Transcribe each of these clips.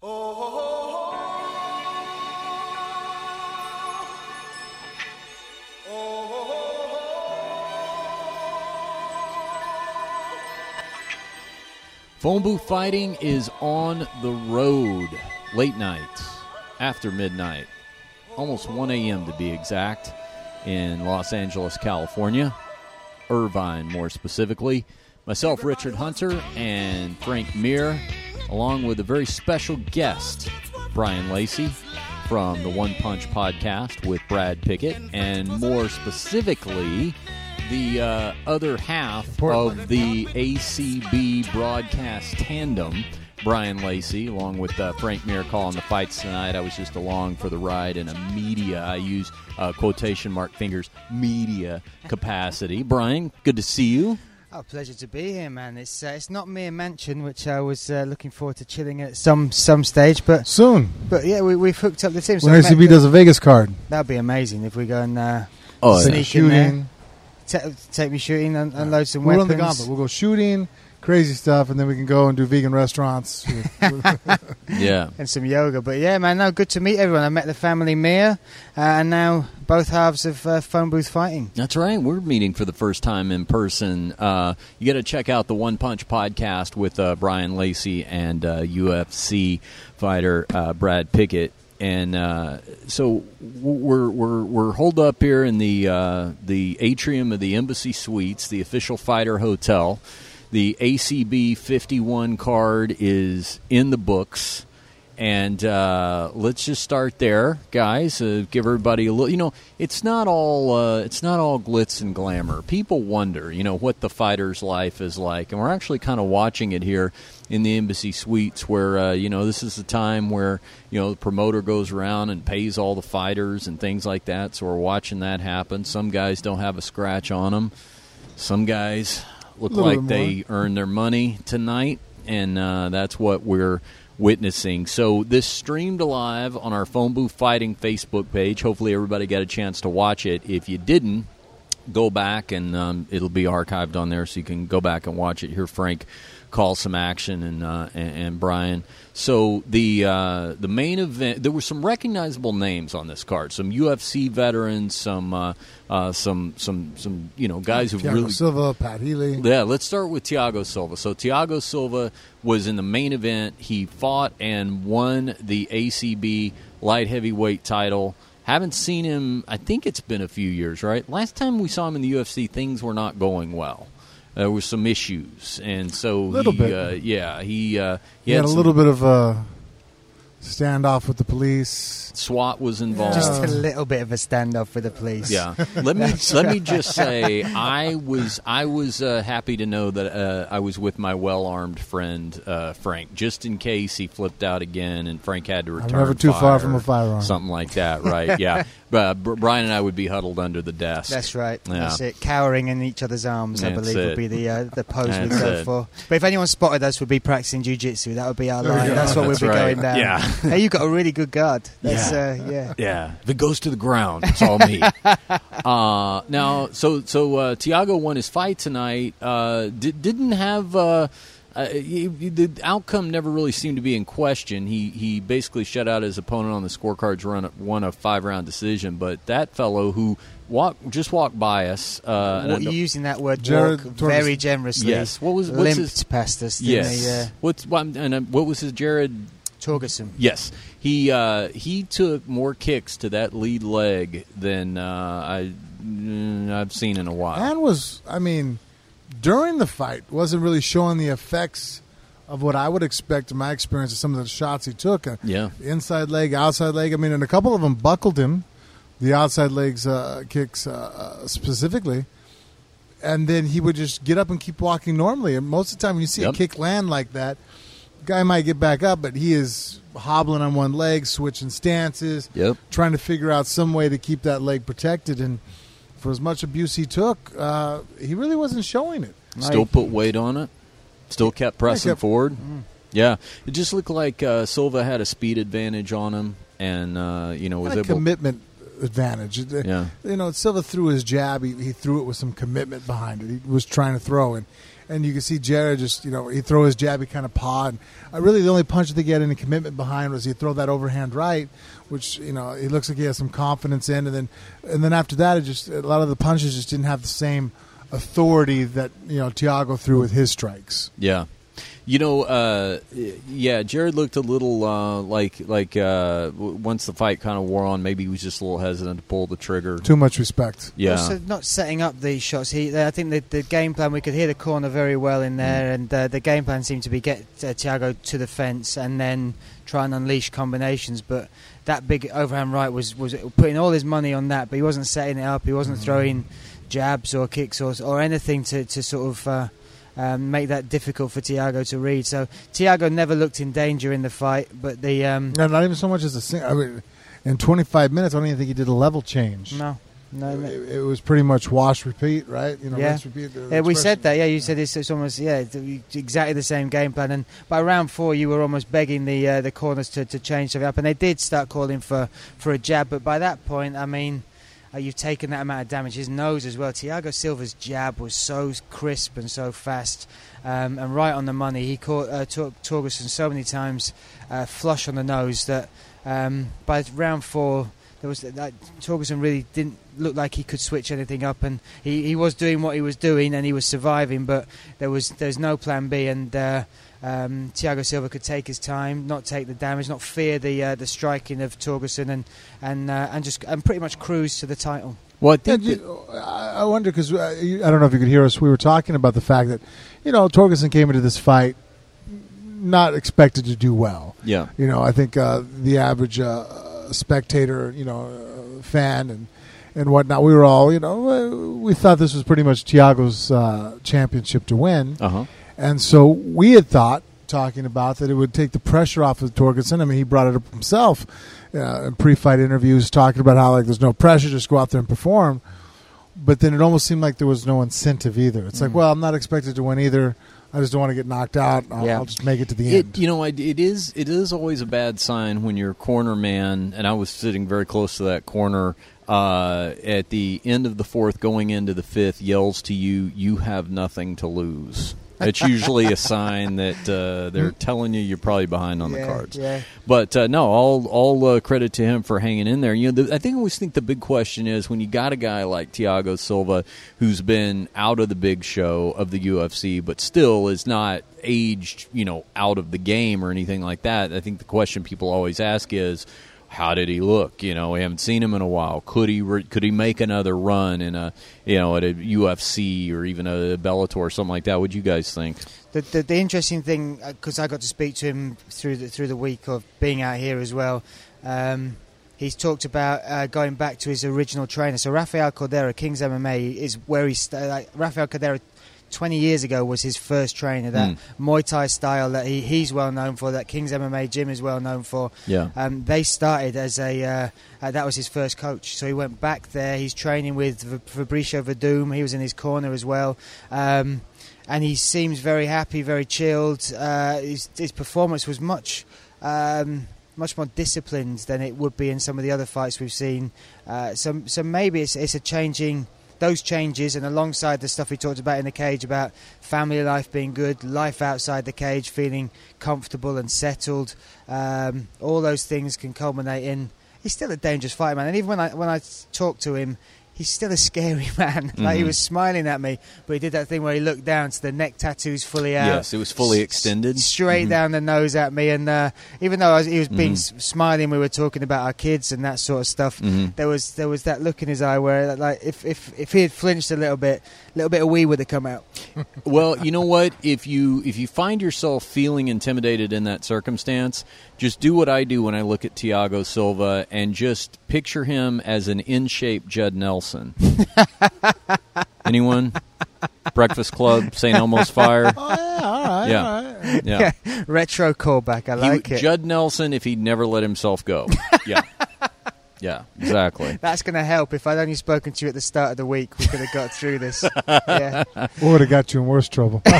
Phone booth fighting is on the road late nights, after midnight, almost 1 a.m. to be exact, in Los Angeles, California, Irvine more specifically. Myself, Richard Hunter, and Frank Mir, along with a very special guest, Bryan Lacey from the One Punch podcast with Brad Pickett, and more specifically, the uh, other half of the ACB broadcast tandem. Bryan Lacey, along with uh, Frank Mir calling the fights tonight. I was just along for the ride in a media, I use uh, quotation mark fingers, media capacity. Bryan, good to see you. Oh, pleasure to be here, man. It's uh, it's not Mir mansion, which I was uh, looking forward to chilling at some some stage, but Soon, but yeah, we we've hooked up the team. when I met does a Vegas card. that'd be amazing if we go and uh, Oh, yeah. sneak in there, shooting. ta- take me shooting, and unload some We'll weapons. run the gauntlet. We'll go shooting, crazy stuff, and then we can go and do vegan restaurants. Yeah. and some yoga. But yeah, man, no, good to meet everyone. I met the family Mir, uh, and now both halves of uh, phone booth fighting. That's right. We're meeting for the first time in person. Uh, you got to check out the One Punch podcast with uh, Bryan Lacey and uh, UFC fighter uh, Brad Pickett. And uh, so we're we're we're holed up here in the uh, the atrium of the Embassy Suites, the official fighter hotel. The ACB 51 card is in the books. And uh, let's just start there, guys. Uh, give everybody a little. You know, it's not all. Uh, it's not all glitz and glamour. People wonder, you know, what the fighter's life is like, and we're actually kind of watching it here in the embassy suites, where uh, you know this is the time where you know the promoter goes around and pays all the fighters and things like that. So we're watching that happen. Some guys don't have a scratch on them. Some guys look like they earned their money tonight, and uh, that's what we're witnessing. So this streamed live on our Phone Booth Fighting Facebook page. Hopefully, everybody got a chance to watch it. If you didn't, go back and um, it'll be archived on there, so you can go back and watch it. Here, Frank call some action and uh, and, and Bryan. So the uh, the main event, there were some recognizable names on this card. Some UFC veterans, some uh, uh, some some some you know guys who Thiago really Silva, Pat Healy. yeah, let's start with Thiago Silva. So Thiago Silva was in the main event. He fought and won the ACB light heavyweight title. Haven't seen him. I think it's been a few years, right? Last time we saw him in the UFC, things were not going well. There were some issues, and so Little he, bit. Uh, yeah, he uh, He had a some- little bit of a standoff with the police. SWAT was involved. Just a little bit of a standoff with the police. Yeah. Let me let me just say I was I was uh, happy to know that uh, I was with my well armed friend uh, Frank, just in case he flipped out again and Frank had to return. never too far from a firearm. Something like that, right? yeah. But Bryan and I would be huddled under the desk. That's right. Yeah. That's it. Cowering in each other's arms, I That's believe, it. would be the uh, the pose we'd go it. for. But if anyone spotted us, we'd be practicing jujitsu. That would be our There line. That's what That's we'd be right. going down. Yeah. Hey, you got a really good guard. That's Yeah. uh, yeah. Yeah, if it goes to the ground, it's all me. uh, now, so so uh, Thiago won his fight tonight. Uh, did, didn't have uh, uh, he, he- the outcome never really seemed to be in question. He he basically shut out his opponent on the scorecards, run won a five round decision. But that fellow who walked just walked by us. Uh, What, don't- using that word Jared walk Torres. very generously. Yes. What was- what's limped his- past us? Didn't yes. He, uh, What's what, and uh, what was his Jared? Torgerson. Yes, he uh, he took more kicks to that lead leg than uh, I mm, I've seen in a while. And was, I mean, during the fight, wasn't really showing the effects of what I would expect in my experience of some of the shots he took. Uh, Yeah. Inside leg, outside leg. I mean, and a couple of them buckled him, the outside legs uh, kicks uh, uh, specifically. And then he would just get up and keep walking normally. And most of the time, when you see Yep. a kick land like that, guy might get back up, but he is hobbling on one leg, switching stances, Yep. trying to figure out some way to keep that leg protected. And for as much abuse he took, uh, he really wasn't showing it. Still put weight on it. Still kept pressing kept- forward. Yeah, it just looked like uh, Silva had a speed advantage on him, and uh, you know was a able. commitment advantage. Uh, Yeah. You know, Silva threw his jab. He, he threw it with some commitment behind it. He was trying to throw, and and you can see Jared just you know he throw his jab, he kind of paw, and uh, really the only punch that he had any commitment behind was he throw that overhand right, which you know he looks like he has some confidence in, and then and then after that, it just a lot of the punches just didn't have the same authority that you know Thiago threw with his strikes. Yeah. You know, uh, yeah, Jared looked a little uh, like like uh, w- once the fight kind of wore on, maybe he was just a little hesitant to pull the trigger. Too much respect. Yeah, Also, not setting up these shots. He, I think the, the game plan. We could hear the corner very well in there, and uh, the game plan seemed to be get uh, Thiago to the fence and then try and unleash combinations. But that big overhand right was was putting all his money on that, but he wasn't setting it up. He wasn't throwing jabs or kicks or or anything to to sort of. Uh, um, make that difficult for Thiago to read. So Thiago never looked in danger in the fight, but the um, No, not even so much as a sing. I mean, in 25 minutes, I don't even think he did a level change. no, no. It, it was pretty much wash, repeat, right? You know, Yeah. repeat. Yeah, we said that. Yeah, you said it's, it's almost yeah it's exactly the same game plan. And by round four, you were almost begging the uh, the corners to, to change something up, and they did start calling for, for a jab. But by that point, I mean, uh, you've taken that amount of damage. His nose as well. Thiago Silva's jab was so crisp and so fast, um, and right on the money. He caught uh, Tor- Torgerson so many times uh, flush on the nose that um, by round four. There was that Torgerson really didn't look like he could switch anything up, and he, he was doing what he was doing, and he was surviving. But there was there's no plan B, and uh, um, Thiago Silva could take his time, not take the damage, not fear the uh, the striking of Torgerson, and and uh, and just and pretty much cruise to the title. well, I think that- you- I I wonder because uh, I don't know if you could hear us. We were talking about the fact that you know Torgerson came into this fight not expected to do well. yeah, You know, I think uh, the average uh, spectator, you know, uh, fan and and whatnot, we were all, you know, uh, we thought this was pretty much Thiago's uh, championship to win. uh huh, And so we had thought, talking about that, it would take the pressure off of Torgerson. I mean, he brought it up himself uh, in pre-fight interviews, talking about how like there's no pressure, just go out there and perform. But then it almost seemed like there was no incentive either. It's like, Mm. well, I'm not expected to win either. I just don't want to get knocked out. I'll, Yeah. I'll just make it to the It, end. you know, it is it is always a bad sign when your corner man, and I was sitting very close to that corner uh, at the end of the fourth, going into the fifth, yells to you, "You have nothing to lose." It's usually a sign that uh, they're telling you you're probably behind on the cards. Yeah, But uh, no, all all uh, credit to him for hanging in there. You know, the, I think I always think the big question is when you got a guy like Thiago Silva who's been out of the big show of the UFC, but still is not aged, you know, out of the game or anything like that. I think the question people always ask is. How did he look? You know, we haven't seen him in a while. Could he re- could he make another run in a you know at a UFC or even a Bellator or something like that? What do you guys think? the, the, the interesting thing because I got to speak to him through the through the week of being out here as well. Um, he's talked about uh, going back to his original trainer. So Rafael Cordeiro, Kings MMA, is where he st- like, Rafael Cordeiro. 20 years ago was his first trainer that Mm. Muay Thai style that he, he's well known for that King's MMA gym is well known for Yeah, um, they started as a uh, uh, that was his first coach. So he went back there. He's training with v- Fabricio Werdum. He was in his corner as well, um, and he seems very happy, very chilled. Uh, his, his performance was much. Um, much more disciplined than it would be in some of the other fights we've seen. Uh, so, so maybe it's, it's a changing those changes, and alongside the stuff we talked about in the cage about family life being good, life outside the cage, feeling comfortable and settled, um, all those things can culminate in. He's still a dangerous fighter, man. And even when I when I talk to him, he's still a scary man. like he Mhm. was smiling at me, but he did that thing where he looked down to the neck tattoos fully out. yes, it was fully s- extended, straight Mhm. down the nose at me. And uh, even though I was, he was being Mhm. s smiling, we were talking about our kids and that sort of stuff. Mhm. There was there was that look in his eye where like if if if he had flinched a little bit, a little bit of wee would have come out. Well, you know what? If you if you find yourself feeling intimidated in that circumstance, just do what I do when I look at Thiago Silva and just picture him as an in shape Judd Nelson. Anyone? Breakfast Club, St. Elmo's Fire. oh yeah, all right, Yeah. all right. Yeah, Retro callback, I He- like it. Judd Nelson if he'd never let himself go. Yeah, Yeah, exactly. That's going to help. If I'd only spoken to you at the start of the week, we could have got through this. yeah. What would have got you in worse trouble?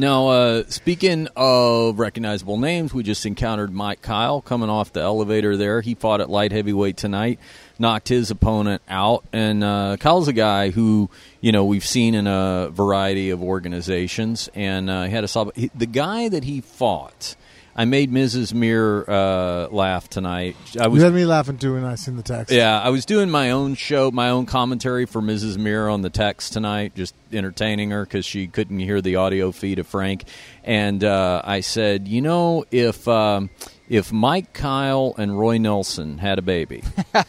Now, uh, speaking of recognizable names, we just encountered Mike Kyle coming off the elevator there. He fought at light heavyweight tonight, knocked his opponent out. And uh, Kyle's a guy who, you know, we've seen in a variety of organizations. And uh, he had a solid. The guy that he fought, I made Mrs. Mir uh, laugh tonight. I was you had me laughing too when I seen the text. yeah, I was doing my own show, my own commentary for Mrs. Mir on the text tonight, just entertaining her because she couldn't hear the audio feed of Frank. And uh, I said, you know, if um, if Mike Kyle and Roy Nelson had a baby,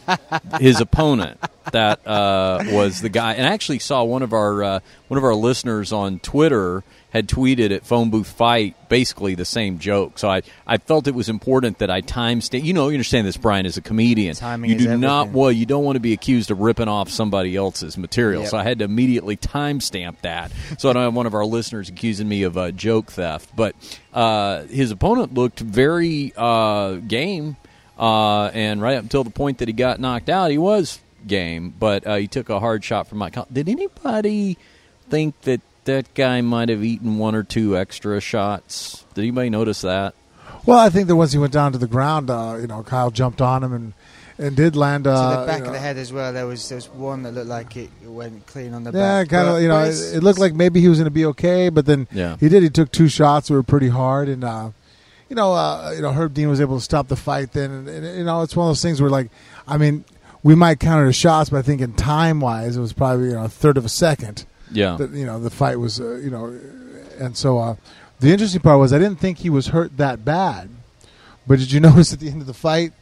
his opponent that uh, was the guy, and I actually saw one of our uh, one of our listeners on Twitter had tweeted at Phone Booth Fight basically the same joke. So I, I felt it was important that I time timestamp. You know, you understand this, Bryan, as a comedian. Timing you do not well. You don't want to be accused of ripping off somebody else's material. Yep. So I had to immediately time timestamp that, so I don't have one of our listeners accusing me of uh, joke theft. But uh, his opponent looked very uh, game, uh, and right up until the point that he got knocked out, he was game. But uh, he took a hard shot from Mike. Did anybody think that that guy might have eaten one or two extra shots? Did anybody notice that? Well, I think that once he went down to the ground, uh, you know, Kyle jumped on him and and did land. to Uh, the back you of know, the head as well, there was there was one that looked like it went clean on the Yeah, back. kind of. You know, it, it looked like maybe he was going to be okay, but then Yeah. he did. He took two shots that were pretty hard, and uh, you know, uh, you know, Herb Dean was able to stop the fight. Then, and, and you know, it's one of those things where, like, I mean, we might count it as shots, but I think in time wise, it was probably you know a third of a second. Yeah. that you know the fight was uh, you know and so uh, the interesting part was I didn't think he was hurt that bad but did you notice at the end of the fight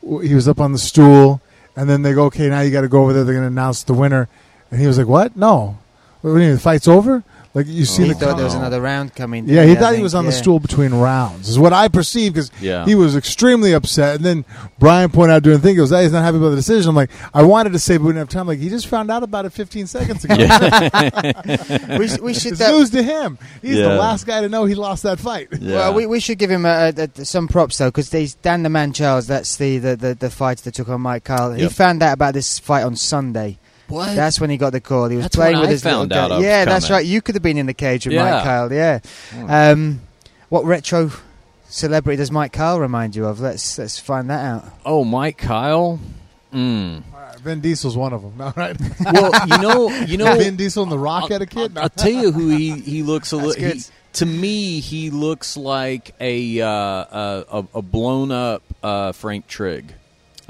he was up on the stool and then they go okay now you got to go over there they're going to announce the winner and he was like what? No. What the fight's over like you oh, see he the thought there was Oh. another round coming. yeah, he I thought he was on the stool between rounds, is what I perceived because Yeah. he was extremely upset. And then Bryan pointed out during the thing, he goes, hey, he's not happy about the decision. I'm like, I wanted to say, but we didn't have time. Like, he just found out about it 15 seconds ago. We, sh- we should it's that, news to him. He's Yeah. the last guy to know he lost that fight. Yeah. Well, we, we should give him a, a, a- some props though, because Dan the Man Charles, that's the the, the, the fighter that took on Mike Kyle. He found out about this fight on Sunday. What? That's when he got the call. He was That's playing when with I his little found out guy. of Yeah, that's right. You could have been in the cage with Yeah. Mike Kyle. Yeah. Um, what retro celebrity does Mike Kyle remind you of? Let's let's find that out. oh, Mike Kyle. Mm. All right, Vin Diesel's one of them. All right. Well, you know, you know, Vin Diesel and The Rock had a kid. I'll tell you who he, he looks a little. To me, he looks like a uh, a, a blown up uh, Frank Trigg.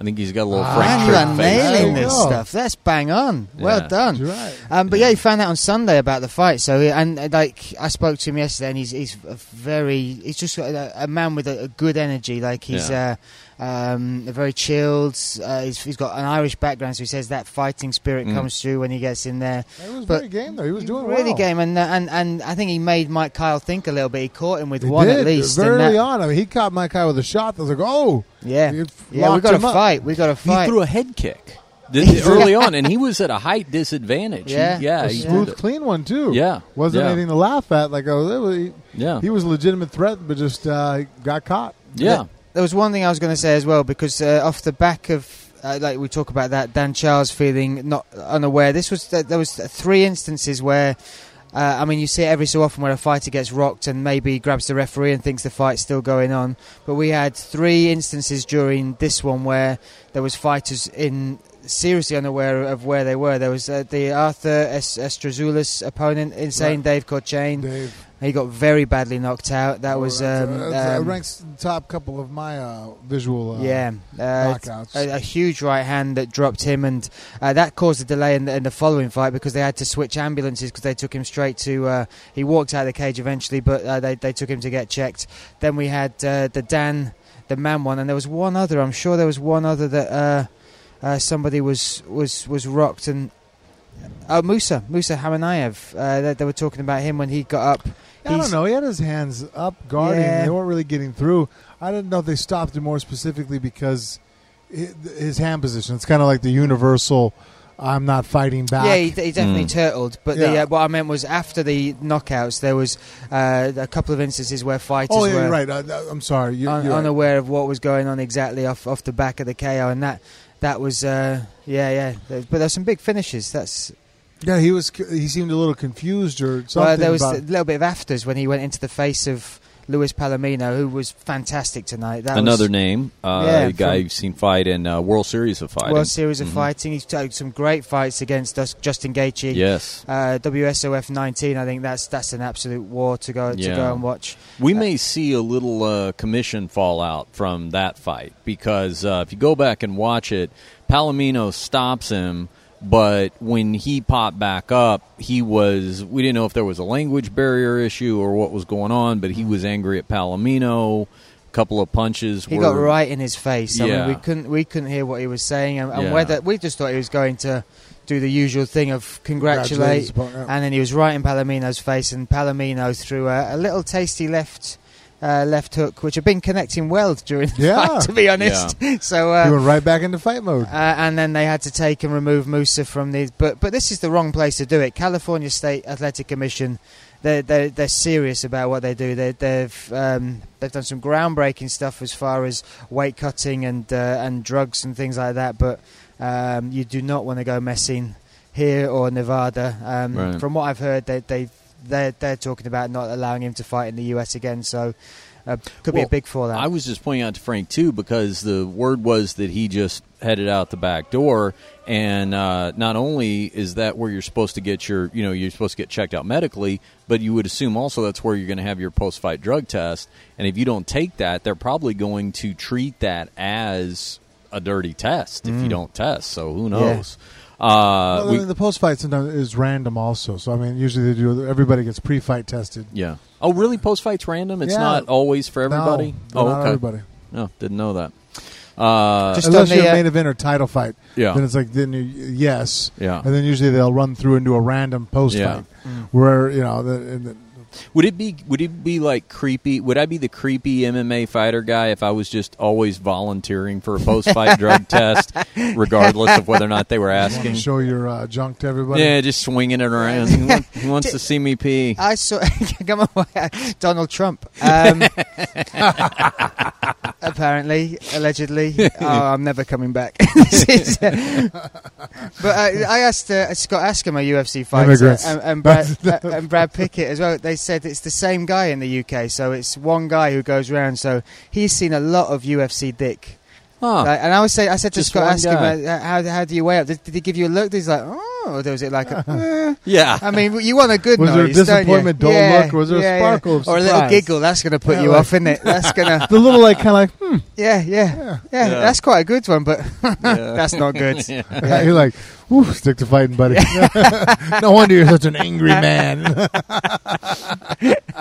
I think he's got a little Ah, Frank Man, You are face. nailing There this go. stuff. That's bang on. Well done. Right. Um, but yeah. he found out on Sunday about the fight. So he- and uh, like I spoke to him yesterday, and he's he's a very he's just a, a man with a, a good energy. Like he's uh, um, very chilled. Uh, he's, he's got an Irish background, so he says that fighting spirit Mm. comes through when he gets in there. He was But- very game though. He was doing really well. game, and uh, and and I think he made Mike Kyle think a little bit. He caught him with He one did, at least. very and that- early on. I mean, he caught Mike Kyle with a shot. I was like, oh, Yeah, yeah, we got him to fight. We got to He threw a head kick early on, and he was at a height disadvantage. Yeah, He- Yeah. yeah, a smooth, did it. clean one too. Yeah, wasn't yeah. anything to laugh at. Like, oh, was, he, Yeah, he was a legitimate threat, but just uh, got caught. yeah. There was one thing I was going to say as well because uh, off the back of uh, like we talk about that Dan Charles feeling not unaware. This was there was three instances where. Uh, I mean, you see it every so often where a fighter gets rocked and maybe grabs the referee and thinks the fight's still going on. But we had three instances during this one where there was fighters in seriously unaware of where they were. There was uh, the Arthur es- Estrazulas opponent, insane Right. Dave Corchain. Dave. He got very badly knocked out. That was um, um, ranks the top couple of my uh, visual. Uh, yeah, uh, knockouts. a, a huge right hand that dropped him, and uh, that caused a delay in the, in the following fight because they had to switch ambulances because they took him straight to. Uh, he walked out of the cage eventually, but uh, they they took him to get checked. Then we had uh, the Dan, the man one, and there was one other. I'm sure there was one other that uh, uh, somebody was was was rocked and. Oh, Musa, Musa Khamanaev. Uh, they, they were talking about him when he got up. I don't know. He had his hands up guarding. Yeah. They weren't really getting through. I didn't know if they stopped him more specifically because his hand position. It's kind of like the universal I'm not fighting back. Yeah, he, he definitely Mm. turtled. But the, uh, what I meant was after the knockouts, there was uh, a couple of instances where fighters oh, yeah, were you're right. Uh, uh, I'm sorry. You, un- you're right. unaware of what was going on exactly off off the back of the KO, and that that was uh, yeah, yeah. But there's some big finishes. That's Yeah, he was. He seemed a little confused or something. well, there was a little bit of afters when he went into the face of Luis Palomino, who was fantastic tonight. That Another was name, uh, Yeah, a guy you've seen fight in uh, World Series of Fighting. World Series of Mhm. Fighting. He's had some great fights against us, Justin Gaethje. Yes. Uh, WSOF 19. I think that's that's an absolute war to go to go and watch. We Uh, may see a little uh, commission fallout from that fight because uh, if you go back and watch it, Palomino stops him, but when he popped back up, he was. We didn't know if there was a language barrier issue or what was going on, but he mm. was angry at Palomino. A couple of punches. He were, got right in his face. I Yeah. mean, we couldn't we couldn't hear what he was saying, and, and Yeah. whether we just thought he was going to do the usual thing of congratulate, and then he was right in Palomino's face, and Palomino threw a, a little tasty left. Uh, left hook, which had been connecting well during the Yeah. fight, to be honest. So, uh, he went right back into fight mode. uh, and then they had to take and remove Musa from the. But but this is the wrong place to do it. California State Athletic Commission, they're they're, they're serious about what they do. They, they've um, they've done some groundbreaking stuff as far as weight cutting and uh, and drugs and things like that. But um, you do not want to go messing here or Nevada. Um, Right. From what I've heard, they they they're they're talking about not allowing him to fight in the US again. So. Uh, could be a big fallout. I was just pointing out to Frank too because the word was that he just headed out the back door, and uh, not only is that where you're supposed to get your, you know, you're supposed to get checked out medically, but you would assume also that's where you're going to have your post-fight drug test, and if you don't take that, they're probably going to treat that as a dirty test if you don't test. So who knows? Uh, Well, we- the post fight sometimes is random also. So I mean, usually they do. Everybody gets pre-fight tested. yeah. Oh, really? Post-fight's random? It's Yeah. not always for everybody. No, oh, not okay. everybody. No, didn't know that. Uh, Just Unless you're the, a uh, main event or title fight, yeah. then it's like then you, yes, Yeah. and then usually they'll run through into a random post Yeah. fight where you know the, and the, Would it be would it be like creepy? Would I be the creepy MMA fighter guy if I was just always volunteering for a post fight drug test, regardless of whether or not they were want to asking? show your uh, junk to everybody. Yeah, just swinging it around. Who want- who wants to see me pee? I saw come on, Donald Trump. Um, apparently, allegedly. Oh, I'm never coming back. Is, uh, but uh, I asked uh, Scott Askham, a UFC fighter, and, and, Brad, uh, and Brad Pickett as well. They said it's the same guy in the UK, so it's one guy who goes around. So he's seen a lot of UFC dick. Huh. Like, and I was say, I said to Just Scott one Askham, guy. uh, how how do you weigh up? Did, did he give you a look? He's like, oh, or was it like a? eh. yeah. I mean, you want a good Was there a noise, don't you? disappointment, dull yeah, look, was there a sparkle yeah. of or a little giggle? That's going to put Yeah, you like- off, isn't it? That's going to, The little like kind of like hmm. yeah, yeah, yeah, Yeah. Yeah. That's quite a good one, but that's not good. Yeah. Yeah, you're like, Whew, stick to fighting, buddy. no wonder you're such an angry man.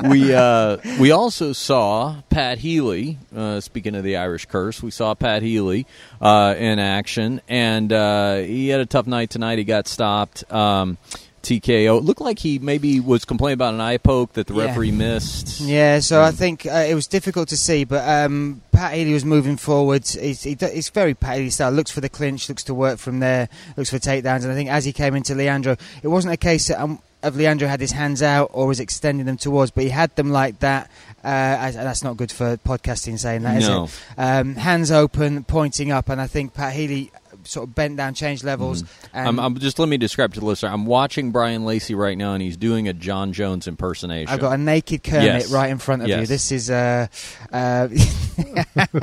we uh, we also saw Pat Healy. Uh, speaking of the Irish curse, we saw Pat Healy uh, in action, and uh, he had a tough night tonight. He got stopped. Um, TKO. It looked like he maybe was complaining about an eye poke that the Yeah. referee missed. Yeah, so I think uh, it was difficult to see, but um, Pat Healy was moving forward. He's, he, he's very Pat Healy style. Looks for the clinch, looks to work from there, looks for takedowns. And I think as he came into Leandro, it wasn't a case that, um, of Leandro had his hands out or was extending them towards, but he had them like that. Uh, that's not good for podcasting saying that, is No. it? Um, hands open, pointing up, and I think Pat Healy sort of bent down, changed levels. And I'm, I'm just let me describe to the listener. I'm watching Bryan Lacey right now, and he's doing a Jon Jones impersonation. I've got a naked Kermit Yes. right in front of you. This is, uh, uh,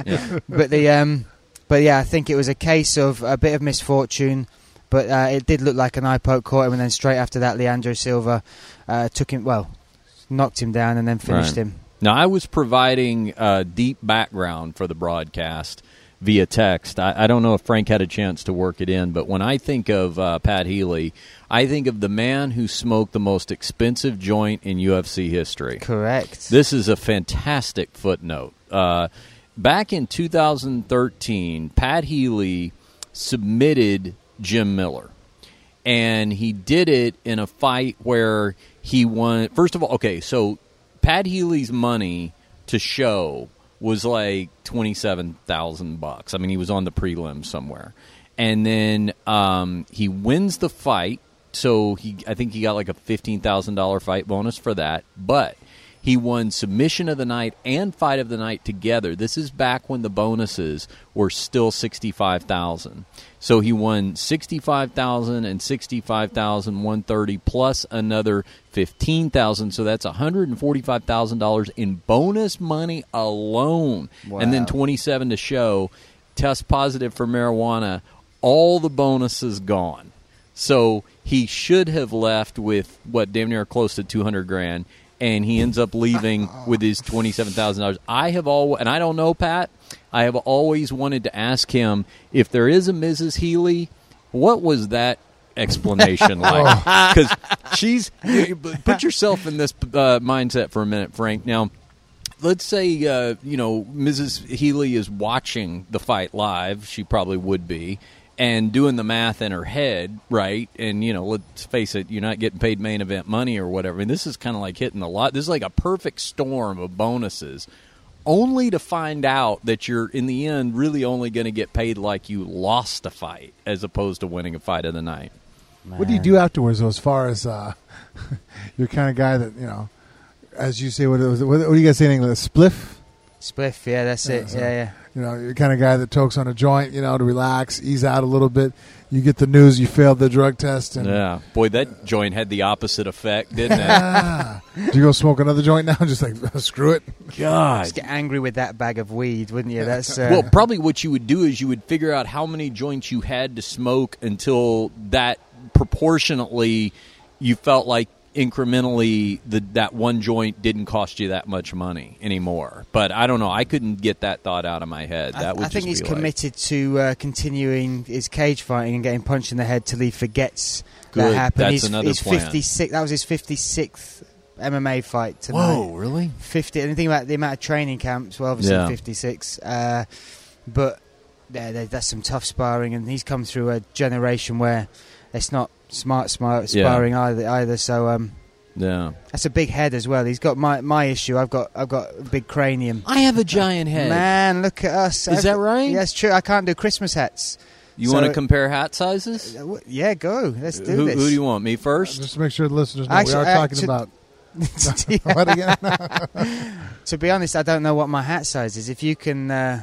Yeah. but the, um, but yeah, I think it was a case of a bit of misfortune. But uh, it did look like an eye poke caught him, and then straight after that, Leandro Silva uh, took him. Well, knocked him down and then finished Right. him. Now, I was providing uh, deep background for the broadcast via text. I, I don't know if Frank had a chance to work it in, but when I think of uh, Pat Healy, I think of the man who smoked the most expensive joint in UFC history. Correct. This is a fantastic footnote. Uh, back in 2013, Pat Healy submitted Jim Miller. And he did it in a fight where he won. First of all, okay, so Pat Healy's money to show was like 27,000 bucks. I mean, he was on the prelim somewhere. and then um, he wins the fight. So he, I think he got like a fifteen thousand dollar fight bonus for that. But he won submission of the night and fight of the night together. This is back when the bonuses were still sixty five thousand. So he won sixty five thousand and sixty five thousand one thirty plus another fifteen thousand. So that's one hundred and forty five thousand dollars in bonus money alone, and then twenty seven to show. Test positive for marijuana. All the bonuses gone. So he should have left with what damn near close to two hundred grand, and he ends up leaving with his twenty seven thousand dollars. I have all, and I don't know Pat. I have always wanted to ask him if there is a Mrs. Healy, what was that explanation like? Because she's put yourself in this uh, mindset for a minute, Frank. Now let's say uh, you know Mrs. Healy is watching the fight live. She probably would be, and doing the math in her head, right? And you know, let's face it, you're not getting paid main event money or whatever. I mean, this is kind of like hitting the lot. This is like a perfect storm of bonuses. Only to find out that you're in the end really only going to get paid like you lost a fight as opposed to winning a fight of the night. What do you do afterwards, though, as far as uh, you're kind of guy that, you know, as you say, what, what, what do you guys say in English? Spliff? Spliff, yeah, that's it. so- Yeah, yeah. You know, you're the kind of guy that tokes on a joint, you know, to relax, ease out a little bit. You get the news you failed the drug test. And Yeah, boy, that joint had the opposite effect, didn't it? Do you go smoke another joint now? Just like, screw it. God, Just get angry with that bag of weed, wouldn't you? That's uh, Well, probably what you would do is you would figure out how many joints you had to smoke until that proportionately you felt like incrementally the, that one joint didn't cost you that much money anymore. But I don't know. I couldn't get that thought out of my head. I, That would I think he's be like- committed to uh, continuing his cage fighting and getting punched in the head till he forgets Good. that happened. That's he's, another he's plan. 56. That was his 56th MMA fight tonight. Whoa, really? 50 and think about the amount of training camps well obviously Yeah. 56 uh, but yeah, that's some tough sparring and he's come through a generation where it's not smart smart Yeah. sparring either either so um, Yeah. that's a big head as well he's got my my issue I've got I've got a big cranium I have a giant head. man look at us Is I've that got- right? yeah true I can't do Christmas hats You So- want to compare hat sizes? Uh, yeah go let's do Who, this who do you want? Me first? Just to make sure the listeners know Actually, we are I- talking to- about what again? To be honest, I don't know what my hat size is. If you can, uh,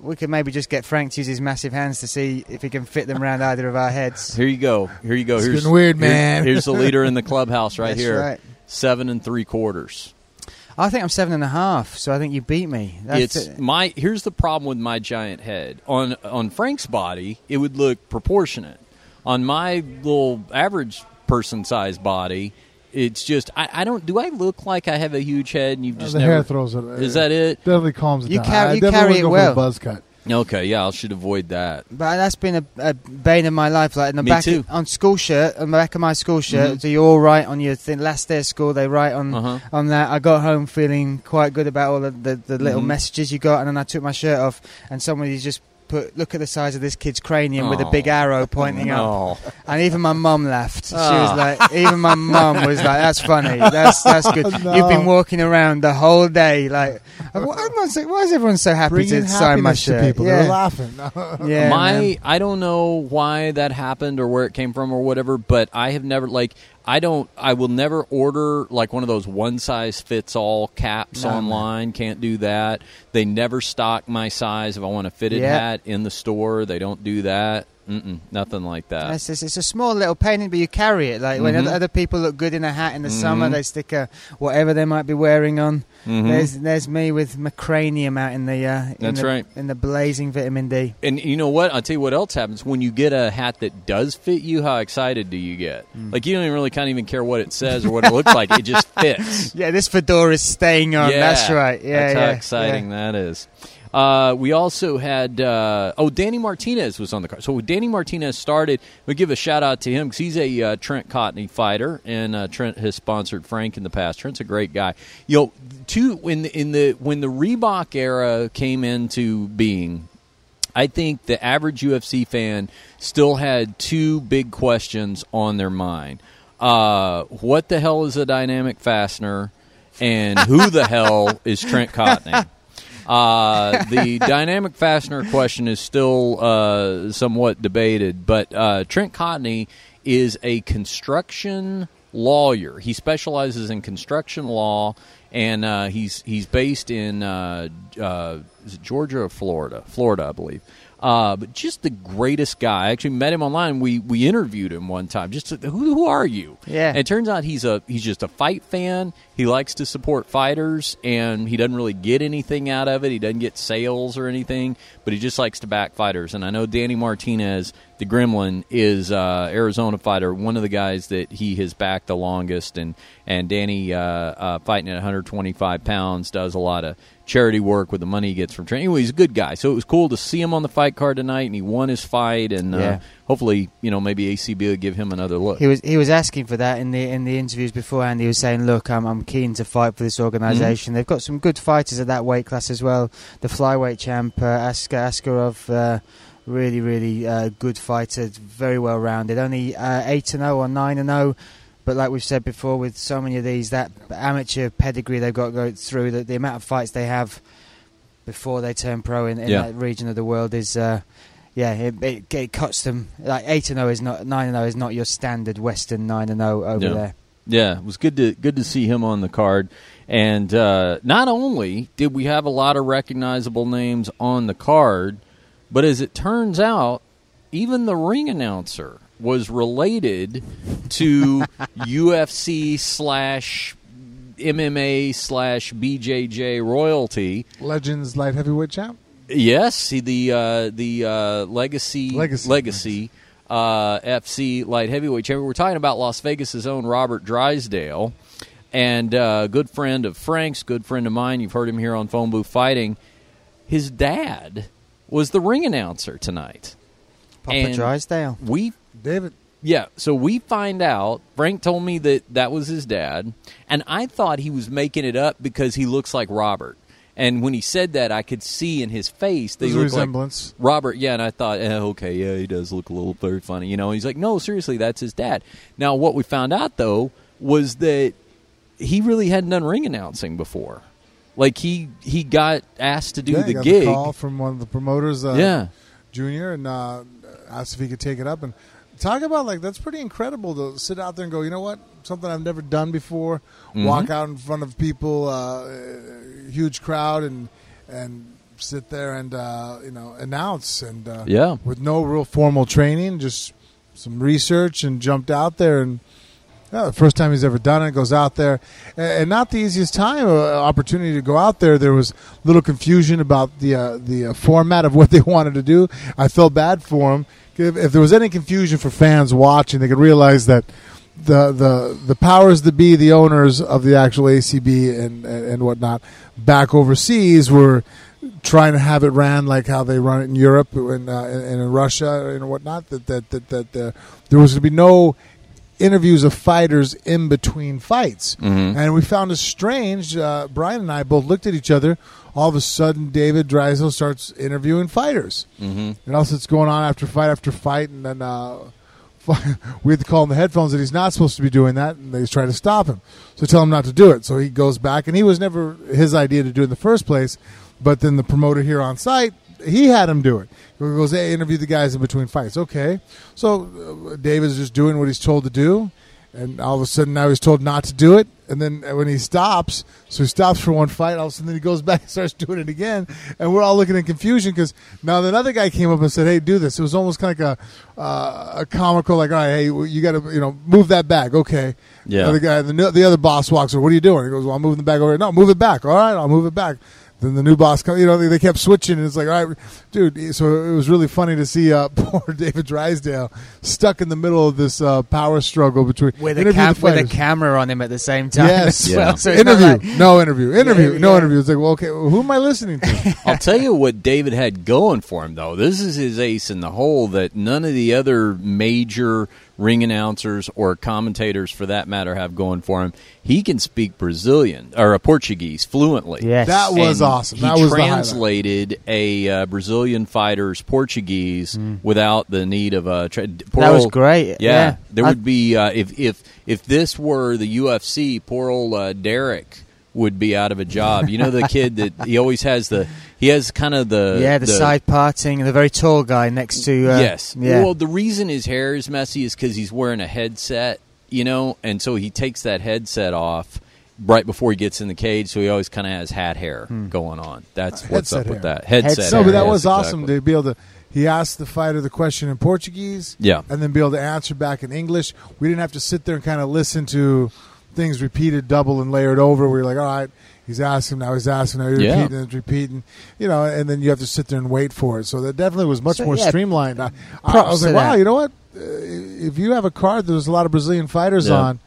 we could maybe just get Frank to use his massive hands to see if he can fit them around either of our heads. Here you go. Here you go. It's here's getting weird, here- man. here's the leader in the clubhouse right That's here. right. Seven and three quarters. I think I'm seven and a half, so I think you beat me. That's it's it. my here's the problem with my giant head on on Frank's body it would look proportionate on my little average person sized body it's just I, I don't do I look like I have a huge head and you've just the never hair throws it. is that it Definitely calms it You down. carry- I you definitely carry wouldn't it go well. For the buzz cut. okay yeah I should avoid that But that's been a, a bane of my life. Like in the Me back too. on school shirt, on the back of my school shirt. Mhm. So you all write on your thing, last day of school. They write on uh-huh on that. I got home feeling quite good about all the, the, the little Mhm. messages you got, and then I took my shirt off, and somebody just put, look at the size of this kid's cranium with a Oh. big arrow pointing up. oh And even my mum laughed. She was Ah. like, even my mum was like, "That's funny. That's that's good. No. You've been walking around the whole day, like, why, am I so- why is everyone so happy Bringing to sign my happiness to shirt? people. Yeah, They're laughing. yeah. my man. I don't know why that happened or where it came from or whatever, but I have never like I don't I will never order like one of those one size fits all caps No, man. online. Can't do that. They never stock my size if I want a fitted hat in the store. They don't do that. Mm-mm, nothing like that. It's, it's, it's a small little painting, but you carry it. Like when Mhm. other, other people look good in a hat in the summer, Mhm. they stick a whatever they might be wearing on. Mhm. There's there's me with my cranium out in the uh, in That's the, right. in the blazing vitamin D. And you know what? I'll tell you what else happens when you get a hat that does fit you. How excited do you get? Mm. Like you don't even really kind of even care what it says or what it looks like. It just fits. Yeah, this fedora is staying on. That's right. Yeah, that's yeah, how exciting that is. Uh, we also had uh, oh Danny Martinez was on the card. So Danny Martinez started, we give a shout out to him because he's a uh, Trent Cotney fighter, and uh, Trent has sponsored Frank in the past. Trent's a great guy. You know, two when the, in the when the Reebok era came into being, I think the average UFC fan still had two big questions on their mind. Uh, what the hell is a dynamic fastener? And who the hell is Trent Cotney? Uh, the dynamic fastener question is still uh, somewhat debated, but uh, Trent Cotney is a construction lawyer. He specializes in construction law, and uh, he's he's based in uh, uh, is it Georgia or Florida? Florida, I believe. Uh, but just the greatest guy. I actually met him online. We we interviewed him one time. Just to, who who are you? Yeah. And it turns out he's a he's just a fight fan. He likes to support fighters, and he doesn't really get anything out of it. He doesn't get sales or anything, but he just likes to back fighters. And I know Danny Martinez, the Gremlin, is uh, Arizona fighter, one of the guys that he has backed the longest. And and Danny, uh, uh, fighting at 125 pounds, does a lot of charity work with the money he gets from training. Anyway, he's a good guy. So it was cool to see him on the fight card tonight, and he won his fight. And uh, hopefully, you know, maybe ACB will give him another look. He was he was asking for that in the in the interviews beforehand. He was saying, "Look, I'm I'm keen to fight for this organisation. They've got some good fighters at that weight class as well. The flyweight champ uh, Askar Askarov, uh, really really uh, good fighter, very well rounded. Only uh, eight and zero or nine and zero." But like we've said before, with so many of these, that amateur pedigree they've got to go through, the, the amount of fights they have before they turn pro in, in Yeah. that region of the world is, uh, yeah, it, it, it cuts them. Like eight and zero is not nine and zero is not your standard Western nine and zero over Yeah. there. Yeah, it was good to good to see him on the card. And uh, not only did we have a lot of recognizable names on the card, but as it turns out, even the ring announcer was related to UFC slash MMA slash BJJ royalty. Legends light heavyweight champ. Yes, he, the uh, the uh, legacy Legacy. legacy uh, FC light heavyweight champion. We're talking about Las Vegas' own Robert Drysdale, and uh, good friend of Frank's, good friend of mine. You've heard him here on Phone Booth Fighting. His dad was the ring announcer tonight. Papa And- Drysdale. We David. yeah, so we find out. Frank told me that that was his dad, and I thought he was making it up because he looks like Robert. And when he said that, I could see in his face that There's he a looked like resemblance. Robert. Yeah, and I thought, eh, okay, yeah, he does look a little very funny, you know. He's like, no, seriously, that's his dad. Now, what we found out though was that he really hadn't done ring announcing before. Like he he got asked to do yeah, the he got gig. The call from one of the promoters. Uh, yeah, Junior, and uh, asked if he could take it up and talk about like that's pretty incredible to sit out there and go, you know what, something I've never done before. Mhm. Walk out in front of people, uh, huge crowd, and and sit there and uh, you know announce and uh, yeah. with no real formal training, just some research and jumped out there and. Yeah, the first time he's ever done it, goes out there, and, and not the easiest time uh, opportunity to go out there. There was little confusion about the uh, the uh, format of what they wanted to do. I felt bad for him. If, if there was any confusion for fans watching, they could realize that the the the powers that be, the owners of the actual ACB and and, whatnot, back overseas were trying to have it ran like how they run it in Europe and, uh, and in Russia and whatnot. That that that, that uh, there was going to be no interviews of fighters in between fights. Mhm. And we found it strange. Uh, Bryan and I both looked at each other. All of a sudden, David Drysdale starts interviewing fighters. hmm And else it's going on after fight after fight. And then uh, we had to call him the headphones that he's not supposed to be doing that. And they try to stop him. So tell him not to do it. So he goes back. And he was never his idea to do it in the first place. But then the promoter here on site, he had him do it. He goes, hey, interview the guys in between fights. Okay. So uh, David's just doing what he's told to do. And all of a sudden now he's told not to do it. And then when he stops, so he stops for one fight, all of a sudden he goes back and starts doing it again. And we're all looking in confusion because now another guy came up and said, hey, do this. It was almost kind of like a, uh, a comical, like, all right, hey, you got to, you know, move that back. Okay. Yeah. The other guy, the, the other boss walks over. What are you doing? He goes, well, I'm moving the bag over. here." No, move it back. All right, I'll move it back. Then the new boss comes. You know, they, they kept switching, and it's like, all right, dude. So it was really funny to see uh, poor David Drysdale stuck in the middle of this uh, power struggle between With a, cam- the with a camera on him at the same time Yes. as Yeah. well. So interview, like- no interview, interview, Yeah, no yeah. interview. It's like, well, okay, well, who am I listening to? I'll tell you what David had going for him, though. This is his ace in the hole that none of the other major ring announcers or commentators, for that matter, have going for him. He can speak Brazilian or uh, Portuguese fluently. Yes. That was And awesome. He That was translated a uh, Brazilian fighter's Portuguese without the need of a. Tra- Mm. that was great. Yeah, Yeah, there I- would be uh, if if if this were the UFC, poor old uh, Derek would be out of a job. You know the kid that he always has the he has kind of the yeah, the, side parting, and the very tall guy next to. Uh, yes. Yeah. Well, the reason his hair is messy is because he's wearing a headset, you know, and so he takes that headset off right before he gets in the cage, so he always kind of has hat hair going on. That's what's Headset up with that headset. Headset No, but that yes, was awesome exactly. to be able to. He asked the fighter the question in Portuguese, Yeah. and then be able to answer back in English. We didn't have to sit there and kind of listen to things repeated, double, and layered over. We were like, all right, he's asking now, he's asking now, he's Yeah. repeating, he's repeating, you know, and then you have to sit there and wait for it. So that definitely was much So, more yeah, streamlined. I, I was like, wow, that. you know what? Uh, if you have a card, there's a lot of Brazilian fighters Yeah. on.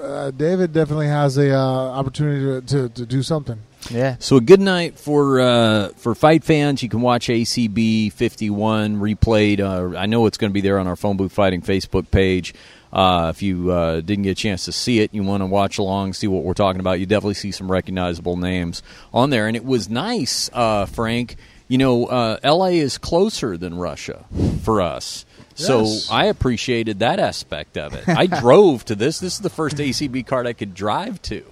Uh, David definitely has a uh, opportunity to, to, to do something. yeah. So a good night for uh, for fight fans. You can watch ACB 51 replayed. Uh, I know it's going to be there on our Phone Booth Fighting Facebook page. Uh, if you uh, didn't get a chance to see it, you want to watch along, see what we're talking about. You definitely see some recognizable names on there, and it was nice, uh, Frank. You know, uh, LA is closer than Russia for us. So Yes. I appreciated that aspect of it. I drove to this. This is the first ACB card I could drive to.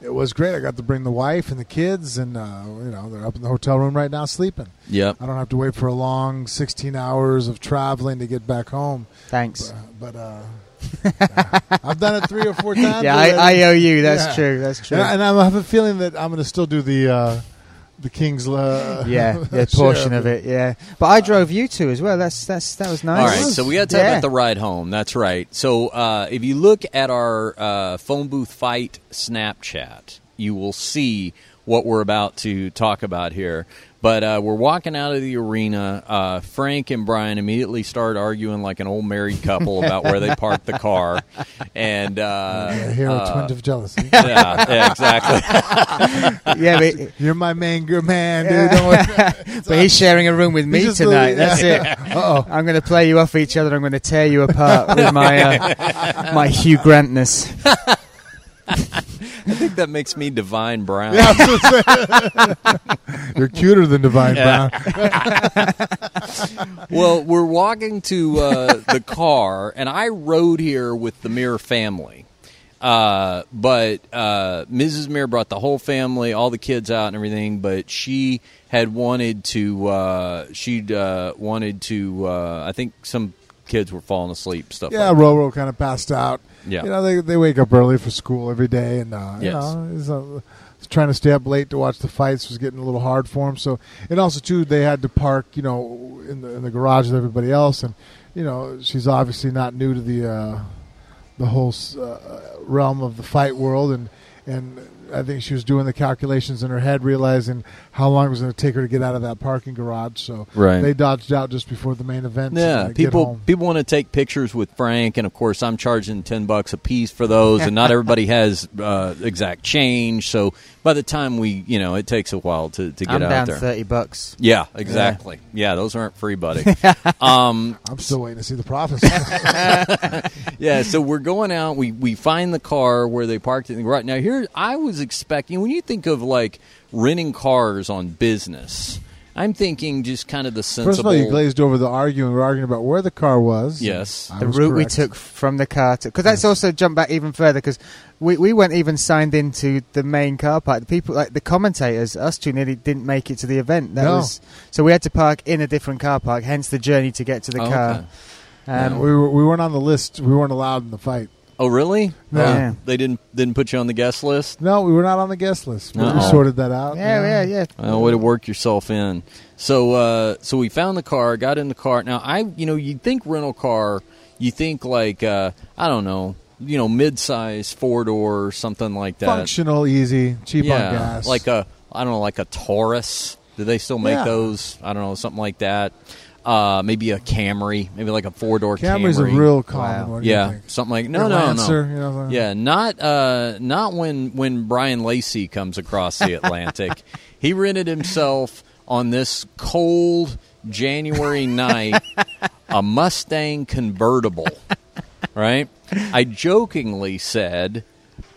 It was great. I got to bring the wife and the kids, and uh, you know they're up in the hotel room right now sleeping. Yep. I don't have to wait for a long 16 hours of traveling to get back home. Thanks. Uh, but uh, I've done it three or four times. Yeah, I. I owe you. That's Yeah. true. That's true. and, I, and I have a feeling that I'm going to still do the uh, the King's. Uh, yeah, share the portion of it. Yeah, but I drove you two as well. That's that's that was nice. All right, so we got to talk Yeah. about the ride home. That's right. So uh, if you look at our uh, phone booth fight Snapchat, you will see what we're about to talk about here. But uh, we're walking out of the arena. Uh, Frank and Bryan immediately start arguing like an old married couple about where they parked the car, and uh, Yeah, hero uh, twin of jealousy. yeah, yeah, exactly. yeah, but, You're my main good man, dude. Yeah. Don't but he's sharing a room with me tonight. the- That's it. Uh-oh. I'm going to play you off each other. I'm going to tear you apart with my uh, my Hugh Grantness. I think that makes me Divine Brown. Yeah, I was gonna say. You're cuter than Divine. Brown. well, we're walking to uh, the car, and I rode here with the Mir family. Uh, but uh, Mrs. Mir brought the whole family, all the kids out and everything. But she had wanted to. Uh, she'd uh, wanted to. Uh, I think some kids were falling asleep. Stuff. Yeah, like that. Roro kind of passed out. Yeah. You know, they they wake up early for school every day, and uh, you Yes. know, he's, uh, trying to stay up late to watch the fights was getting a little hard for him. So, and also too, they had to park, you know, in the in the garage with everybody else, and you know, she's obviously not new to the uh, the whole uh, realm of the fight world, and and I think she was doing the calculations in her head, realizing how long it was going to take her to get out of that parking garage. So Right. they dodged out just before the main event. Yeah, people people want to take pictures with Frank, and of course, I'm charging ten bucks a piece for those, and not everybody has uh, exact change. So by the time we, you know, it takes a while to, to get I'm out down there. thirty bucks. Yeah, exactly. Yeah. those aren't free, buddy. um, I'm still waiting to see the profits. yeah, so we're going out. We we find the car where they parked it. Right now, here I was expecting when you think of like renting cars on business, I'm thinking just kind of the sensible. First of all, you glazed over the arguing. We're arguing about where the car was. Yes. I the was route we took from the car to because that's also jump back even further because we, we weren't even signed into the main car park. The people like the commentators, us two nearly didn't make it to the event. That No. was so we had to park in a different car park. Hence the journey to get to the Oh, car. okay. Um, we, were, we weren't on the list. We weren't allowed in the fight. Oh, really? Yeah. Oh, they didn't didn't put you on the guest list. No, we were not on the guest list. But we Uh-oh. sorted that out. yeah, yeah, yeah. Well, way to work yourself in. So, uh, so we found the car, got in the car. Now, I, you know, you think rental car, you think like, uh, I don't know, you know, mid-size four door, something like that. Functional, easy, cheap yeah, on gas. like a, I don't know, like a Taurus. Do they still make Yeah. those? I don't know, something like that. Uh, maybe a Camry, maybe like a four door Camry. Is a real common Wow. one. yeah, something like no, no, Lancer, no. You know, Yeah, not uh, not when when Bryan Lacey comes across the Atlantic. he rented himself on this cold January night a Mustang convertible. Right? I jokingly said,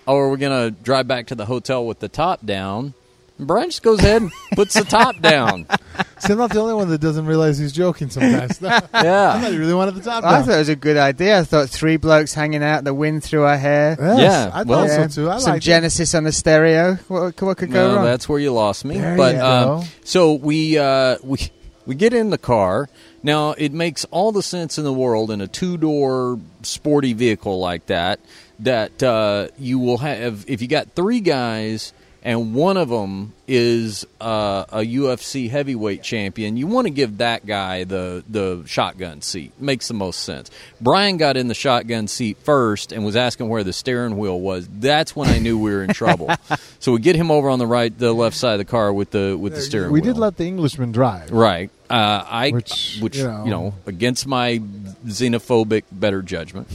"Oh, are we going to drive back to the hotel with the top down?" And Bryan just goes ahead and puts the top down. See, I'm not the only one that doesn't realize he's joking sometimes. I Yeah. thought he really wanted the top I down. thought it was a good idea. I thought three blokes hanging out, the wind through our hair. Yes, Yeah, I well- thought so too. I Some like Genesis on the stereo. What, what could go No, wrong? that's where you lost me. There but you um, go. so we uh, we we get in the car. Now it makes all the sense in the world in a two door sporty vehicle like that that uh, you will have if you got three guys and one of them is uh, a UFC heavyweight champion, you want to give that guy the the shotgun seat. Makes the most sense. Bryan got in the shotgun seat first and was asking where the steering wheel was. That's when I knew we were in trouble. so we get him over on the right, the left side of the car with the with the steering wheel. we wheel. did let the Englishman drive. Right. Uh, I, Which, which, you you know. know, against my xenophobic better judgment,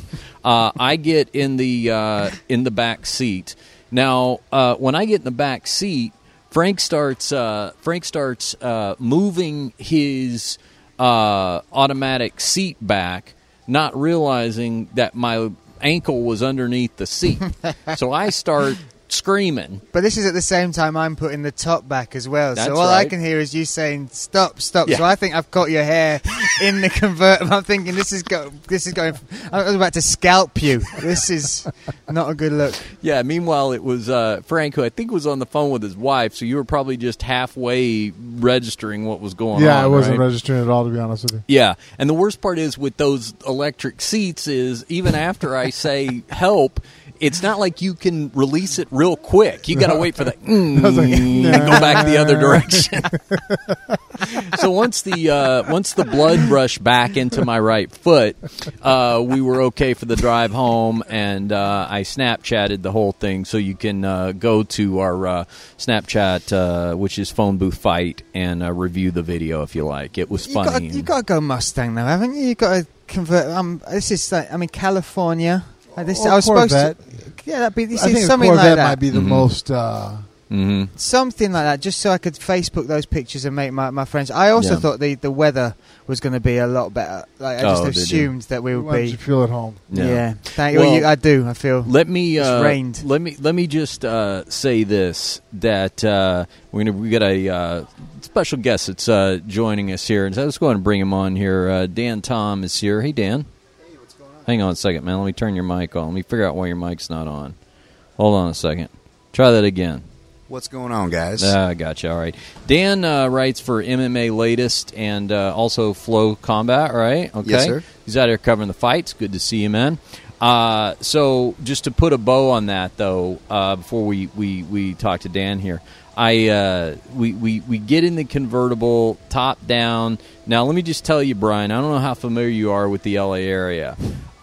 uh, I get in the uh, in the back seat. Now, uh, when I get in the back seat, Frank starts uh, Frank starts uh, moving his uh, automatic seat back, not realizing that my ankle was underneath the seat. so I start screaming. But this is at the same time I'm putting the top back as well. That's so all I can hear is you saying stop, stop. Yeah. So I think I've caught your hair in the convertible. I'm thinking this is go, this is going. I was about to scalp you. This is not a good look. Yeah. Meanwhile, it was uh, Frank, who I think was on the phone with his wife. So you were probably just halfway registering what was going on. Yeah, I wasn't right? registering at all, to be honest with you. Yeah, and the worst part is with those electric seats is even after I say help, it's not like you can release it real quick. You got to wait for the mm, was like, and go back the other direction. so once the uh, once the blood rushed back into my right foot, uh, we were okay for the drive home, and uh, I Snapchatted the whole thing. So you can uh, go to our uh, Snapchat, uh, which is Phone Booth Fight, and uh, review the video if you like. It was You funny. got you got to go Mustang though, haven't you? You got to convert. Um, this is like I mean California. Uh, this, Or I was supposed to. Yeah, that'd be this I is think a something Corvette like that. might be the Mhm. most. Uh, hmm something like that, just so I could Facebook those pictures and make my, my friends. I also Yeah. thought the, the weather was going to be a lot better. Like I just Oh, did you? assumed that we would why did be. you feel at home? Yeah, thank Well, well, you. I do. I feel. Let me It's uh, rained. let me let me just uh, say this that uh, we're gonna we got a uh, special guest that's uh, joining us here, and so let's go ahead and bring him on here. Uh, Dan Tom is here. Hey Dan. Hang on a second, man. Let me turn your mic on. Let me figure out why your mic's not on. Hold on a second. Try that again. What's going on, guys? I Ah, gotcha. All right. Dan uh, writes for MMA Latest and uh, also Flo Combat, right? Okay. Yes, sir. He's out here covering the fights. Good to see you, man. Uh, so, just to put a bow on that, though, uh, before we, we, we talk to Dan here, I uh, we, we, we get in the convertible, top down. Now, let me just tell you, Bryan, I don't know how familiar you are with the LA area.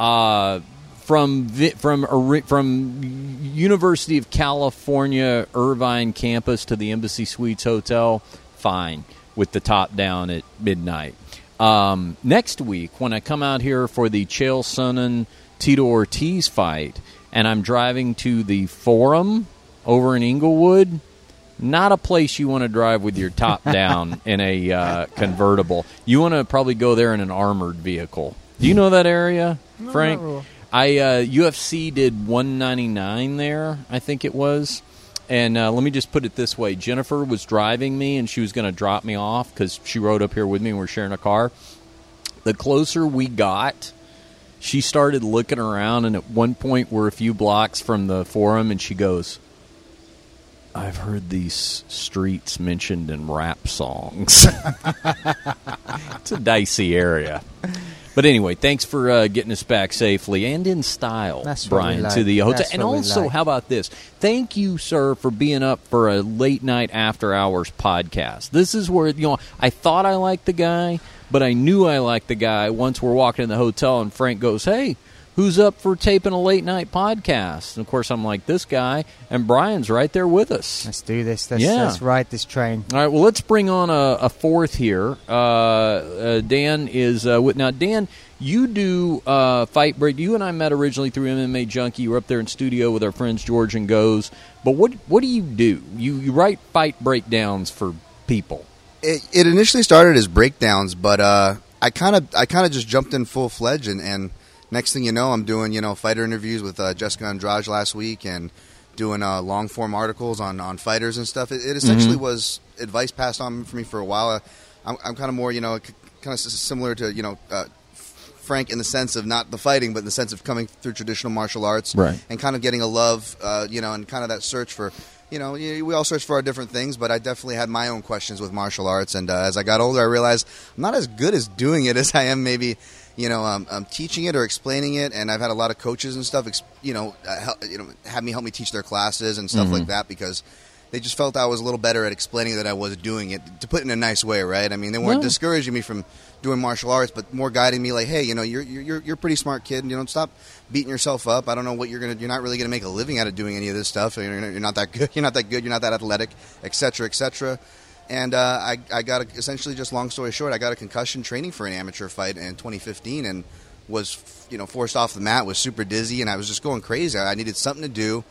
Uh, from vi- from from University of California Irvine campus to the Embassy Suites Hotel, fine with the top down at midnight. Um, next week, when I come out here for the Chael Sonnen Tito Ortiz fight, and I'm driving to the Forum over in Inglewood, not a place you want to drive with your top down in a uh, convertible. You want to probably go there in an armored vehicle. Do you know that area, Frank? not really. I uh, UFC did 199 there, I think it was. And uh, let me just put it this way: Jennifer was driving me, and she was going to drop me off because she rode up here with me, and we're sharing a car. The closer we got, she started looking around, and at one point, we're a few blocks from the forum, and she goes, I've heard these streets mentioned in rap songs. it's a dicey area. But anyway, thanks for uh, getting us back safely and in style, That's Bryan, like. to the hotel. That's and also, like. how about this? Thank you, sir, for being up for a late night after hours podcast. This is where you know I thought I liked the guy, but I knew I liked the guy once we're walking in the hotel and Frank goes, "Hey." Who's up for taping a late night podcast? And of course, I'm like this guy, and Bryan's right there with us. Let's do this. Let's, Yeah. let's ride this train. All right, well, let's bring on a, a fourth here. Uh, uh, Dan is uh, with now. Dan, you do uh, fight break. You and I met originally through MMA Junkie. You were up there in studio with our friends George and Goze. But what what do you do? You you write fight breakdowns for people. It, it initially started as breakdowns, but uh, I kind of I kind of just jumped in full fledged, and, and next thing you know, I'm doing you know fighter interviews with uh, Jessica Andrade last week, and doing uh, long form articles on, on fighters and stuff. It, it essentially was advice passed on for me for a while. I'm, I'm kind of more, you know, kind of similar to, you know, uh, Frank in the sense of not the fighting, but in the sense of coming through traditional martial arts, Right. And kind of getting a love, uh, you know, and kind of that search for, you know, we all search for our different things, but I definitely had my own questions with martial arts, and uh, as I got older, I realized I'm not as good as doing it as I am maybe. You know, um, um, teaching it or explaining it, and I've had a lot of coaches and stuff, you know, uh, help, you know, have me help me teach their classes and stuff like that because they just felt I was a little better at explaining that I was doing it. To put it in a nice way, right? I mean, they weren't Yeah. discouraging me from doing martial arts, but more guiding me like, hey, you know, you're you're you're a pretty smart kid. and You know, stop beating yourself up. I don't know what you're gonna. You're not really gonna make a living out of doing any of this stuff. You're, you're not that good. You're not that good. You're not that athletic, etc., etc. And uh, I, I got a, essentially just long story short, I got a concussion training for an amateur fight in 2015, and was you know forced off the mat. Was super dizzy, and I was just going crazy. I needed something to do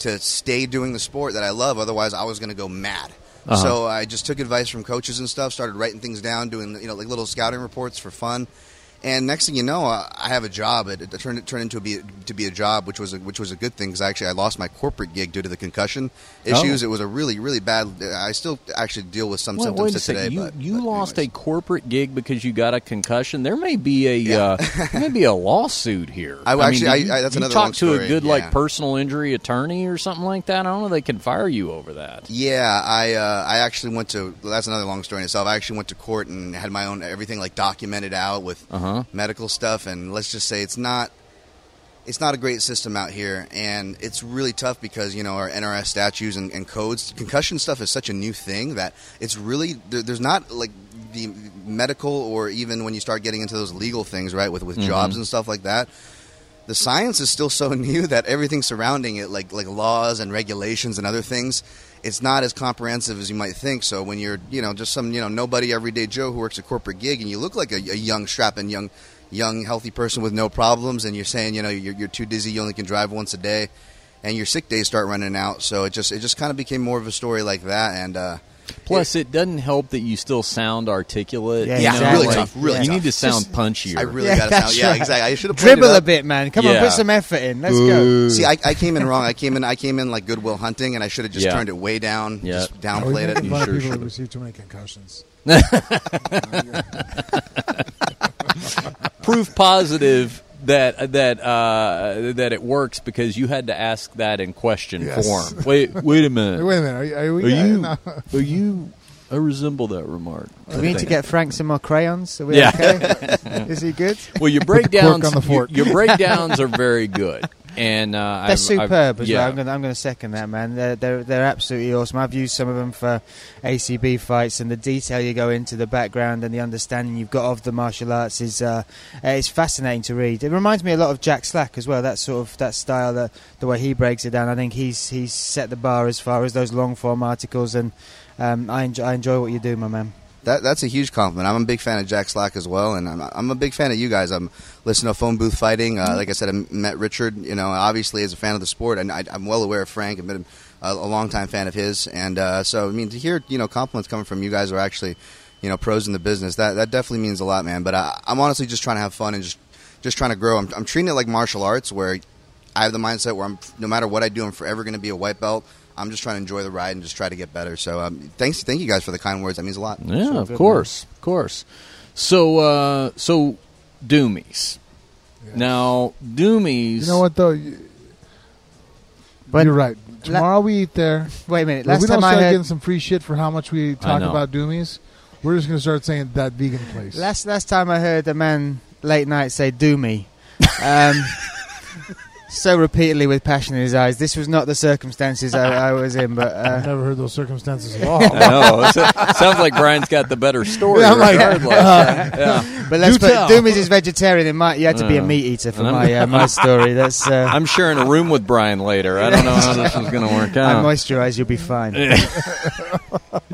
to stay doing the sport that I love. Otherwise, I was going to go mad. Uh-huh. So I just took advice from coaches and stuff. Started writing things down, doing you know like little scouting reports for fun. And next thing you know, uh, I have a job. It, it turned it turned into a be to be a job, which was a, which was a good thing because actually I lost my corporate gig due to the concussion issues. It was a really really bad. I still actually deal with some symptoms wait a today. second. You, but, you but lost anyways. a corporate gig because you got a concussion. There may be a Yeah. uh, there may be a lawsuit here. I- actually, do I- you, I- that's another talk to a good yeah. like personal injury attorney or something like that. I don't know. They can fire you over that. Yeah, I uh, I actually went to. well, that's another long story in itself. I actually went to court and had my own everything like documented out with Uh-huh. Uh-huh. medical stuff. And let's just say it's not it's not a great system out here, and it's really tough because you know our NRS statutes and, and codes. Concussion stuff is such a new thing that it's really there, there's not like the medical or even when you start getting into those legal things, right, with with mm-hmm. jobs and stuff like that the science is still so new that everything surrounding it, like like laws and regulations and other things, it's not as comprehensive as you might think. So when you're, you know, just some, you know, nobody everyday Joe who works a corporate gig, and you look like a, a young, strapping, young, young, healthy person with no problems, and you're saying, you know, you're, you're too dizzy, you only can drive once a day, and your sick days start running out. So it just it just kind of became more of a story like that, and. uh Plus, it doesn't help that you still sound articulate. Yeah, you Yeah, know, exactly. really like, tough, really You tough. need to sound Just- punchier. I really Yeah, got to sound. that's Yeah, right. exactly. I should have pointed Dribble up. a bit, man. Come on, put some effort in. Let's go. See, I, I came in wrong. I came in. I came in like Good Will Hunting, and I should have just Yeah. turned it way down. Yeah. Just Are we downplayed it. making fun of sure people should. who receive too many concussions? Proof positive that that uh, that it works because you had to ask that in question Yes. form. Wait, wait a minute. Wait a minute. Are, you- are we? Are you? no. Are you? I resemble that remark. Do we need to get Frank some more crayons? Are we Yeah. okay? Is he good? Well, your breakdowns. on the fork. Your, your breakdowns are very good, and uh, They're I've- I've- superb as yeah. well. I'm going, to, I'm going to second that, man. They're, they're they're absolutely awesome. I've used some of them for ACB fights, and the detail you go into the background and the understanding you've got of the martial arts is uh, uh, it's fascinating to read. It reminds me a lot of Jack Slack as well. That sort of that style, that the way he breaks it down. I think he's he's set the bar as far as those long form articles, and um, I enjoy, I enjoy what you do, my man. That, that's a huge compliment. I'm a big fan of Jack Slack as well, and I'm, I'm a big fan of you guys. I'm listening to Phone Booth Fighting. Uh, like I said, I met Richard. You know, obviously as a fan of the sport, and I, I'm well aware of Frank. I've been a, a longtime fan of his, and uh, so I mean to hear you know compliments coming from you guys are actually you know pros in the business. That that definitely means a lot, man. But I, I'm honestly just trying to have fun and just just trying to grow. I'm, I'm treating it like martial arts, where I have the mindset where I'm no matter what I do, I'm forever going to be a white belt. I'm just trying to enjoy the ride and just try to get better. So um, thanks, thank you guys for the kind words. That means a lot. Yeah, Sure, of good, course, of course. So, uh, so Doomies. Now, Doomies. You know what though? You, But you're right. Tomorrow we eat there. wait a minute. Last we don't time I start heard getting some free shit for how much we talk about Doomies, we're just gonna start saying that vegan place. Last last time I heard a man late night say "do me," um, so repeatedly with passion in his eyes. This was not the circumstances I, I was in, but I've uh, never heard those circumstances at all. I know. It sounds like Bryan's got the better story. Yeah, I'm like, regardless. yeah. but let's Do put tell. Doomies is his vegetarian. And my, you had to be a Uh, meat eater for my uh, my story. That's uh, I'm sharing a room with Bryan later. I don't know how this is going to work out. I moisturize. You'll be fine.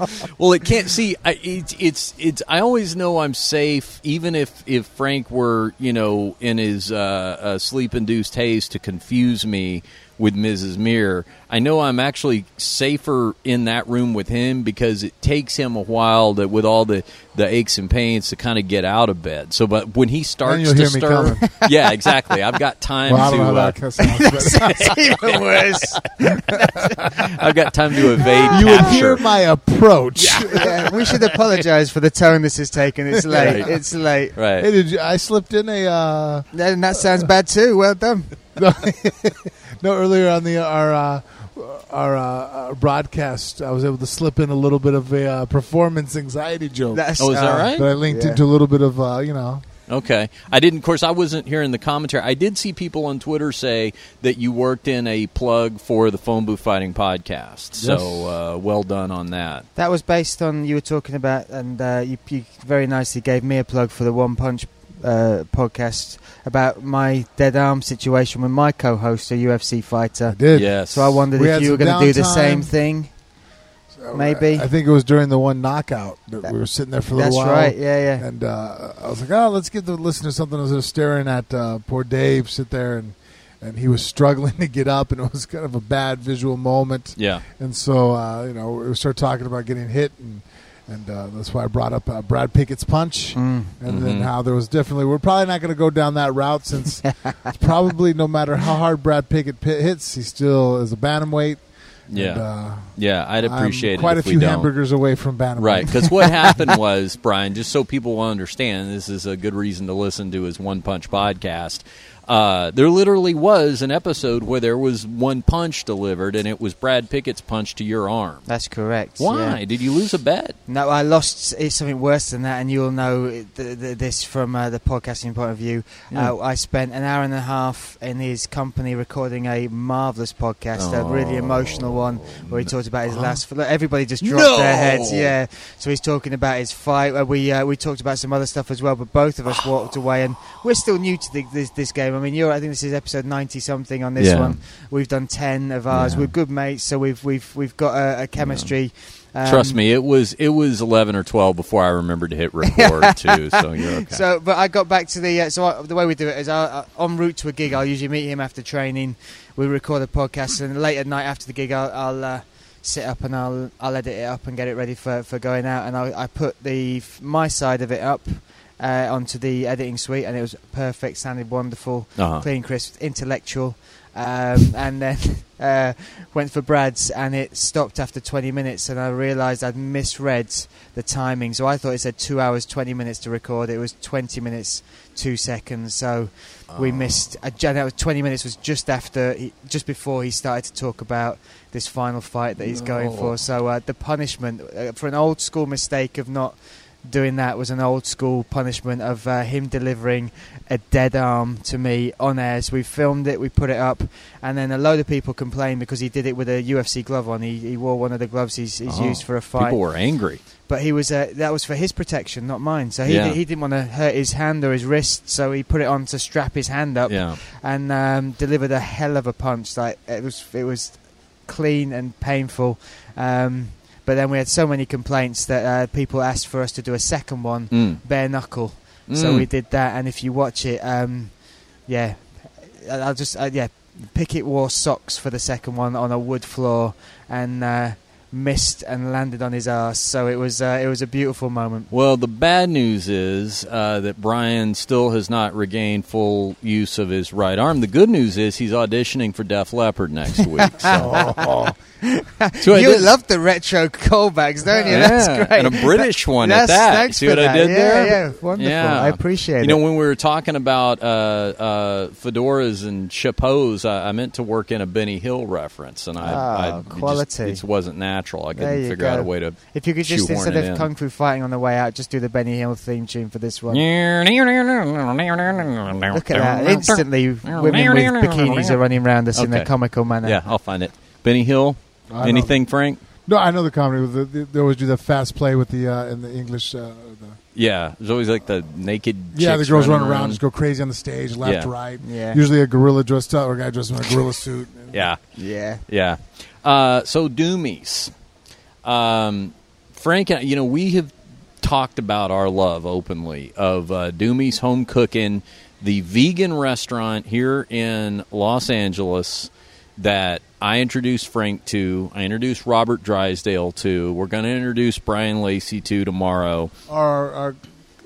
Well, it can't see. I, it's it's it's. I always know I'm safe, even if if Frank were you know in his uh, uh, sleep induced haze to confuse me with Mrs. Mir. I know I'm actually safer in that room with him because it takes him a while to, with all the, the aches and pains to kind of get out of bed. So, but when he starts to hear stir, yeah, exactly. I've got time Well, to. Uh, that sounds, even worse. I've got time to evade you would capture. hear my approach. Yeah, we should apologise for the tone this is taken. It's late. Right. It's late. right. Hey, did you, I slipped in a uh, And that sounds bad too. Well done. No, no earlier on the our uh, our, uh, uh, broadcast. I was able to slip in a little bit of a uh, performance anxiety joke That's, Oh, is that uh, right? that I linked Yeah. into a little bit of uh, you know. Okay. I didn't, of course, I wasn't hearing the commentary. I did see people on Twitter say that you worked in a plug for the Phone Booth Fighting podcast. So uh, well done on that. That was based on you were talking about, and uh, you, you very nicely gave me a plug for the One Punch uh, podcast about my dead arm situation with my co-host, a UFC I fighter. did. Yes. So I wondered We if you were going to do the same thing. So, Maybe. I think it was during the one knockout that, That- we were sitting there for a That's little while. That's right. Yeah, yeah. And uh, I was like, oh, let's give the listener something. I was just staring at uh, poor Dave sit there, and, and he was struggling to get up, and it was kind of a bad visual moment. Yeah. And so, uh, you know, we started talking about getting hit, and and uh, that's why I brought up uh, Brad Pickett's punch, Mm. and then Mhm. how there was definitely. We're probably not going to go down that route since it's probably no matter how hard Brad Pickett pi- hits, he still is a bantamweight. Yeah. And, uh, yeah. I'd appreciate quite a few hamburgers away from bantamweight. Right, because what happened was, Bryan, just so people will understand, this is a good reason to listen to his One Punch podcast. Uh, there literally was an episode where there was one punch delivered, and it was Brad Pickett's punch to your arm. That's correct. Why yeah. did you lose a bet? No, I lost. It's something worse than that, and you'll know th- th- this from uh, the podcasting point of view. Yeah. Uh, I spent an hour and a half in his company recording a marvelous podcast, a really emotional one, where he talked about his last. Look, everybody just dropped No! their heads. Yeah, so he's talking about his fight. Uh, we uh, we talked about some other stuff as well, but both of us walked away, and we're still new to the, this this game. I mean, you're. I think this is episode ninety something on this Yeah. one. We've done ten of ours. Yeah. We're good mates, so we've we've we've got a, a chemistry. Um, Trust me, it was it was eleven or twelve before I remembered to hit record too. So you're okay. So, but I got back to the uh, so I, the way we do it is I, I, en route to a gig. I'll usually meet him after training. We record a podcast, and late at night after the gig, I'll, I'll uh, sit up and I'll I'll edit it up and get it ready for, for going out. And I, I put the my side of it up uh, onto the editing suite, and it was perfect, sounded wonderful, Uh-huh. clean, crisp, intellectual. Um, and then uh, went for Brad's, and it stopped after 20 minutes, and I realised I'd misread the timing. So I thought it said two hours 20 minutes to record. It was 20 minutes two seconds. So we Oh. missed. Uh, that was 20 minutes was just after, he, just before he started to talk about this final fight that he's going for. So uh, the punishment uh, for an old school mistake of not doing that was an old school punishment of uh, him delivering a dead arm to me on air. So we filmed it, we put it up, and then a load of people complained because he did it with a UFC glove on. He, he wore one of the gloves he's, he's Oh, used for a fight People were angry. but he was uh, that was for his protection, not mine. So he Yeah. di- he didn't want to hurt his hand or his wrist, so he put it on to strap his hand up Yeah. and um, delivered a hell of a punch. Like it was it was clean and painful. Um, but then we had so many complaints that uh, people asked for us to do a second one, Mm. bare knuckle. So Mm. we did that, and if you watch it, um, yeah, I- I'll just uh, yeah, Pickett wore socks for the second one on a wood floor and uh, missed and landed on his ass. So it was uh, it was a beautiful moment. Well, the bad news is uh, that Bryan still has not regained full use of his right arm. The good news is he's auditioning for Def Leppard next week. So, So I you love the retro callbacks, don't you? Yeah, That's great. and a British one at That's- that. Thanks See for what I that. did yeah, there? Yeah, wonderful. Yeah. I appreciate You it. You know, when we were talking about uh, uh, fedoras and chapeaus, I, I meant to work in a Benny Hill reference, and I, Ah, I it just- it wasn't natural. I couldn't you figure out a way to. if you could just instead of in. kung fu fighting on the way out, just do the Benny Hill theme tune for this one. Look at that! Instantly, women with bikinis are running around us in Okay. a comical manner. Yeah, I'll find it. Benny Hill. I know- Anything, Frank? No, I know the comedy. With the, they- they always do the fast play with the uh, in the English. Uh, the, Yeah, there's always like the naked. yeah, the girls run around, just go crazy on the stage, left, Yeah. right. Yeah. Usually a gorilla dressed up or a guy dressed in a gorilla suit. Yeah, Yeah. yeah. Uh, so Doomies, um, Frank, and I- you know we have talked about our love openly of uh, Doomies Home Cooking, the vegan restaurant here in Los Angeles. that I introduced Frank to. I introduced Robert Drysdale to. We're going to introduce Bryan Lacey to tomorrow. Our, our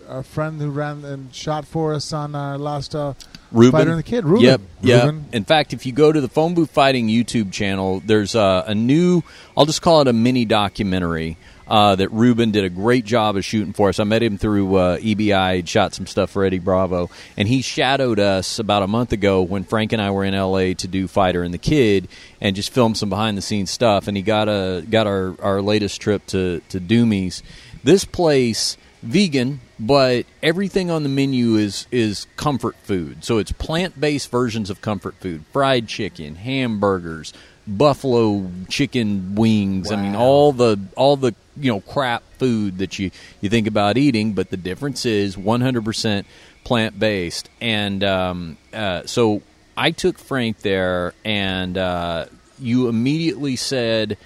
our friend who ran and shot for us on our last uh, Ruben. Fighter and the Kid, Ruben. Yep, yep. Ruben. In fact, if you go to the Phone Booth Fighting YouTube channel, there's a, a new, I'll just call it a mini documentary uh, that Ruben did a great job of shooting for us. I met him through uh, EBI, shot some stuff for Eddie Bravo, and he shadowed us about a month ago when Frank and I were in LA to do Fighter and the Kid and just film some behind the scenes stuff. And he got a got our, our latest trip to to Doomy's. This place vegan, but everything on the menu is is comfort food. So it's plant based versions of comfort food: fried chicken, hamburgers, buffalo chicken wings. I mean, all the all the you know crap food that you you think about eating. But the difference is 100 percent plant based. And um, uh, so I took Frank there, and uh, you immediately said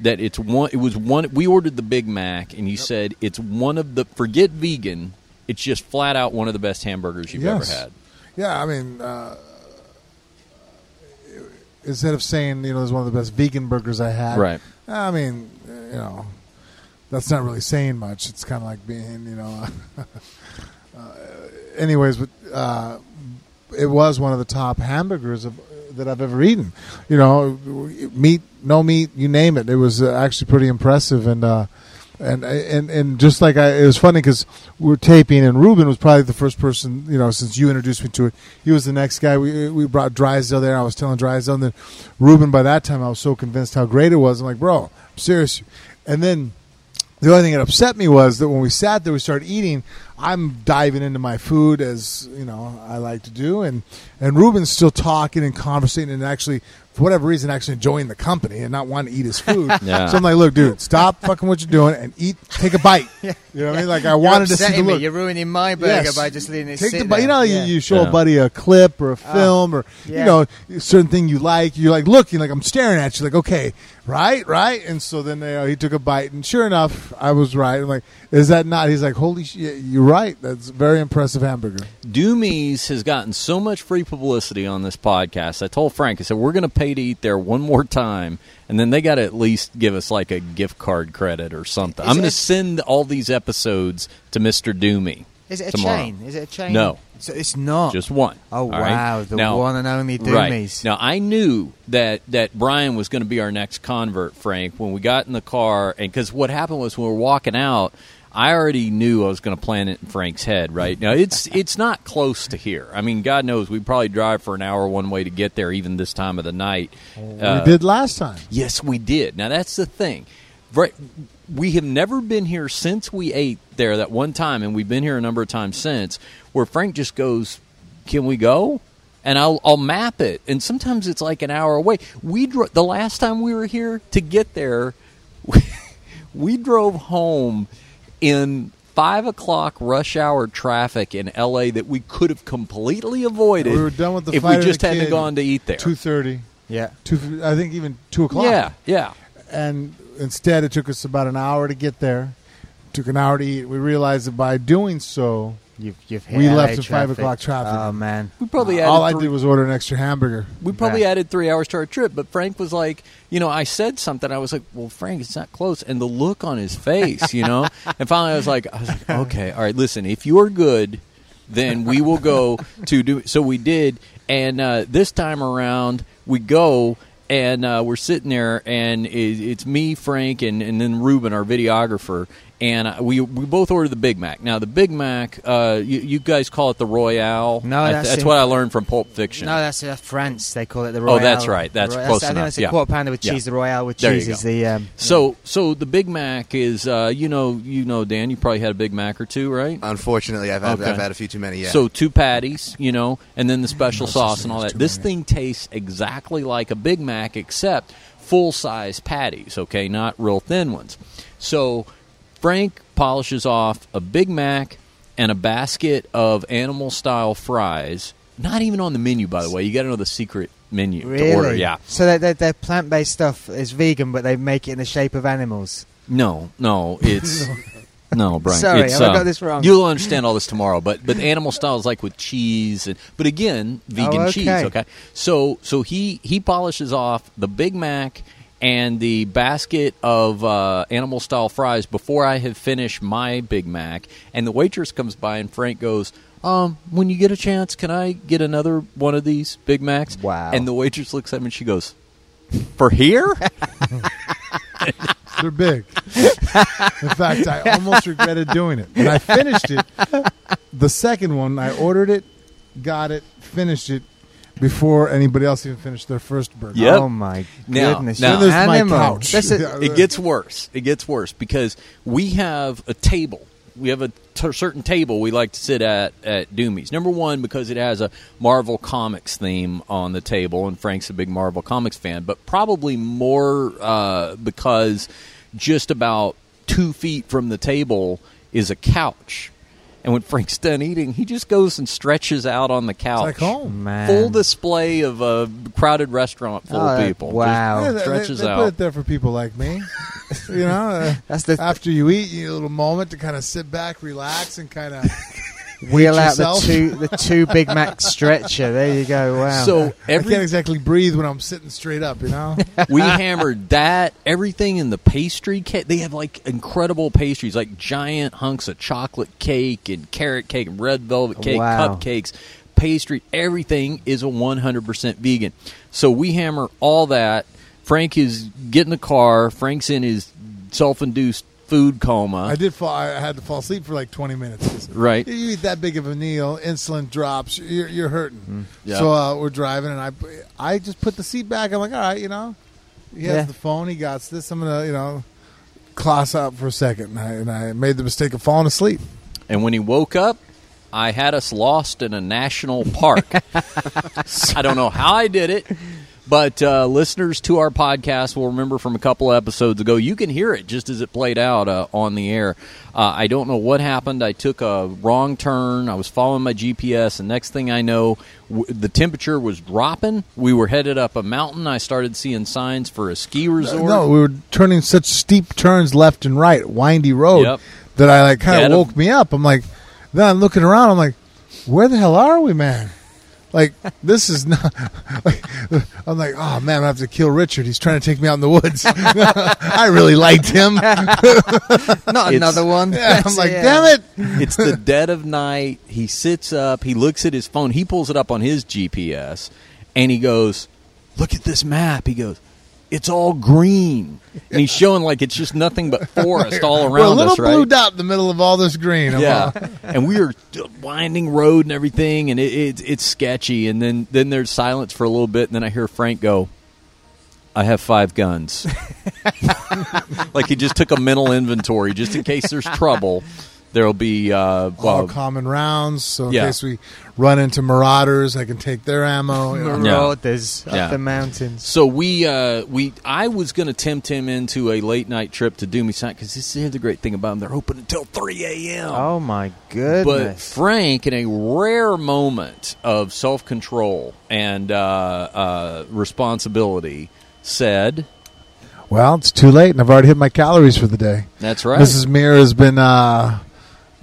that it's one. It was one. We ordered the Big Mac, and you said it's one of the. Forget vegan. It's just flat out one of the best hamburgers you've Yes. ever had. Yeah, I mean, uh, instead of saying you know it's one of the best vegan burgers I had, Right. I mean, you know, that's not really saying much. It's kind of like being, you know. uh, anyways, but uh, it was one of the top hamburgers of, that I've ever eaten. You know, meat, no meat, you name it. It was uh, actually pretty impressive, and uh, and and and just like I, it was funny because we are taping, and Ruben was probably the first person. You know, since you introduced me to it, he was the next guy. We we brought Drysdale there. I was telling Drysdale, then Ruben. By that time, I was so convinced how great it was. I'm like, bro, I'm serious. And then the only thing that upset me was that when we sat there, we started eating. I'm diving into my food as you know I like to do, and and Ruben's still talking and conversating and actually, for whatever reason, actually enjoying the company and not wanting to eat his food. Yeah. So I'm like, look, dude, stop fucking what you're doing and eat. Take a bite. You know what I mean? Like I You're wanted to see the upsetting me. look. You're ruining my burger Yes. by just letting it Take sit the bite. You know, how there. you, you show Yeah. a buddy a clip or a oh, film or yeah. you know a certain thing you like. You're like looking like I'm staring at you. Like okay, right, right. And so then you uh, know, he took a bite, and sure enough, I was right. I'm like, is that not? He's like, holy shit, you're right. That's a very impressive hamburger. Doomies has gotten so much free publicity on this podcast. I told Frank, I said, we're going to pay to eat there one more time, and then they got to at least give us like a gift card credit or something. Is I'm going to send all these episodes to Mr. Doomy. Is it a tomorrow. chain? Is it a chain? No. So it's not. Just one. Oh all right? wow, the Now- one and only Right. Doomies. Now I knew that that Bryan was going to be our next convert, Frank. When we got in the car, and because what happened was when we were walking out, I already knew I was going to plant it in Frank's head. Right now, it's it's not close to here. I mean, God knows we probably drive for an hour one way to get there, even this time of the night. Uh, we did last time. Yes, we did. Now that's the thing. Right, we have never been here since we ate there that one time, and we've been here a number of times since. Where Frank just goes, "Can we go?" And I'll I'll map it, and sometimes it's like an hour away. We dro- the last time we were here to get there, we, we drove home in five o'clock rush hour traffic in L.A. that we could have completely avoided. We were done with the if we just hadn't kid. gone to eat there. Two thirty. Yeah. Two. I think even two o'clock. Yeah, yeah. and instead it took us about an hour to get there. Took an hour to eat. We realized that by doing so, You've, you've hit We LA left at five traffic. o'clock traffic. Oh man. We probably added all I three- did was order an extra hamburger. We probably Yeah. added three hours to our trip, but Frank was like, you know, I said something. I was like, well, Frank, it's not close. And the look on his face, you know, and finally I was like, I was like, okay, all right, listen, if you are good, then we will go to do. So we did, and uh, this time around we go. And uh, we're sitting there, and it, it's me, Frank, and, and then Ruben, our videographer, and uh, we we both ordered the Big Mac. Now the Big Mac, uh, you, you guys call it the Royale. No, I- that's that's in- what I learned from Pulp Fiction. No, that's uh, France. They call it the Royale. Oh, that's right. That's The Roy- close I think enough. that's a Yeah. quarter pounder with Yeah. cheese. The Royale with There cheese is the. Um, So, so the Big Mac is, uh, you know, you know, Dan, you probably had a Big Mac or two, right? Unfortunately, I've had, Okay. I've had a few too many. Yeah. So two patties, you know, and then the special sauce and all that. This many. thing tastes exactly like a Big Mac, except full size patties. Okay, not real thin ones. So Frank polishes off a Big Mac and a basket of animal style fries. Not even on the menu, by the way. You got to know the secret menu really? to order. Yeah. So that their, their plant-based stuff is vegan, but they make it in the shape of animals. No, no, it's No, Bryan. Sorry, it's, I uh, got this wrong? You'll understand all this tomorrow. But but animal style is like with cheese, and but again, vegan Oh, okay. cheese. Okay, so so he he polishes off the Big Mac and the basket of uh, animal style fries before I have finished my Big Mac, and the waitress comes by and Frank goes. Um, when you get a chance, can I get another one of these Big Macs? Wow. And the waitress looks at me and she goes, "For here?" They're big. In fact, I almost regretted doing it. When I finished it, the second one, I ordered it, got it, finished it before anybody else even finished their first burger. Yep. Oh my Now- goodness! now- you Then there's my couch. That's a- it gets worse. It gets worse because we have a table. We have a t- certain table we like to sit at at Doomy's. Number one, because it has a Marvel Comics theme on the table, and Frank's a big Marvel Comics fan. But probably more uh, because just about two feet from the table is a couch. And when Frank's done eating, he just goes and stretches out on the couch. like home. Man. Full display of a crowded restaurant full Oh, of people. wow. Yeah, they- stretches they, they out. put it there for people like me. you know, uh, That's the after you eat, you need a little moment to kind of sit back, relax, and kind of. Wheel out the two the two Big Mac stretcher. There you go. Wow. So I can't exactly breathe when I'm sitting straight up. You know. we hammered that everything in the pastry cake they have like incredible pastries like giant hunks of chocolate cake and carrot cake and red velvet cake Wow. cupcakes pastry everything is a 100% vegan so we hammer all that frank is getting the car frank's in his self-induced food coma I did fall. I had to fall asleep for like 20 minutes. right You eat that big of a meal, insulin drops, you're, you're hurting. Yeah. So uh, we're driving, and I, I just put the seat back. I'm like, all right, you know, he has Yeah. the phone, he got this. I'm gonna, you know, class out for a second, and I, and I made the mistake of falling asleep. And when he woke up, I had us lost in a national park. I don't know how I did it, but uh, listeners to our podcast will remember from a couple episodes ago. You can hear it just as it played out uh, on the air. Uh, I don't know what happened. I took a wrong turn. I was following my GPS, and next thing I know, w- the temperature was dropping. We were headed up a mountain. I started seeing signs for a ski resort. No, we were turning such steep turns left and right, windy road, Yep. that I like kind of woke me up. I'm like, then I'm looking around. I'm like, where the hell are we, man? Like this is not. Like, I'm like, oh man, I have to kill Richard. He's trying to take me out in the woods. I really liked him. not It's- another one. Yeah, I'm like, Yeah. damn it. it's the dead of night. He sits up. He looks at his phone. He pulls it up on his GPS, and he goes, "Look at this map." He goes, "It's all green," and he's showing like it's just nothing but forest all around We're a little us, right? blue dot in the middle of all this green. I'm yeah, all- and we are winding road and everything, and it, it, it's sketchy. And then then there's silence for a little bit, and then I hear Frank go, "I have five guns." like he just took a mental inventory, just in case there's trouble. There'll be uh, all well, common rounds. So in Yeah. case we run into marauders, I can take their ammo. you know. Marauders Yeah. up the mountains. So we uh, we I was going to tempt him into a late night trip to Doomy Sign because this is the great thing about them; they're open until three a.m. Oh my goodness! but! Frank, in a rare moment of self control and uh, uh, responsibility, said, Well, it's too late, and I've already hit my calories for the day. "That's right." Mrs. Mir has been. Uh,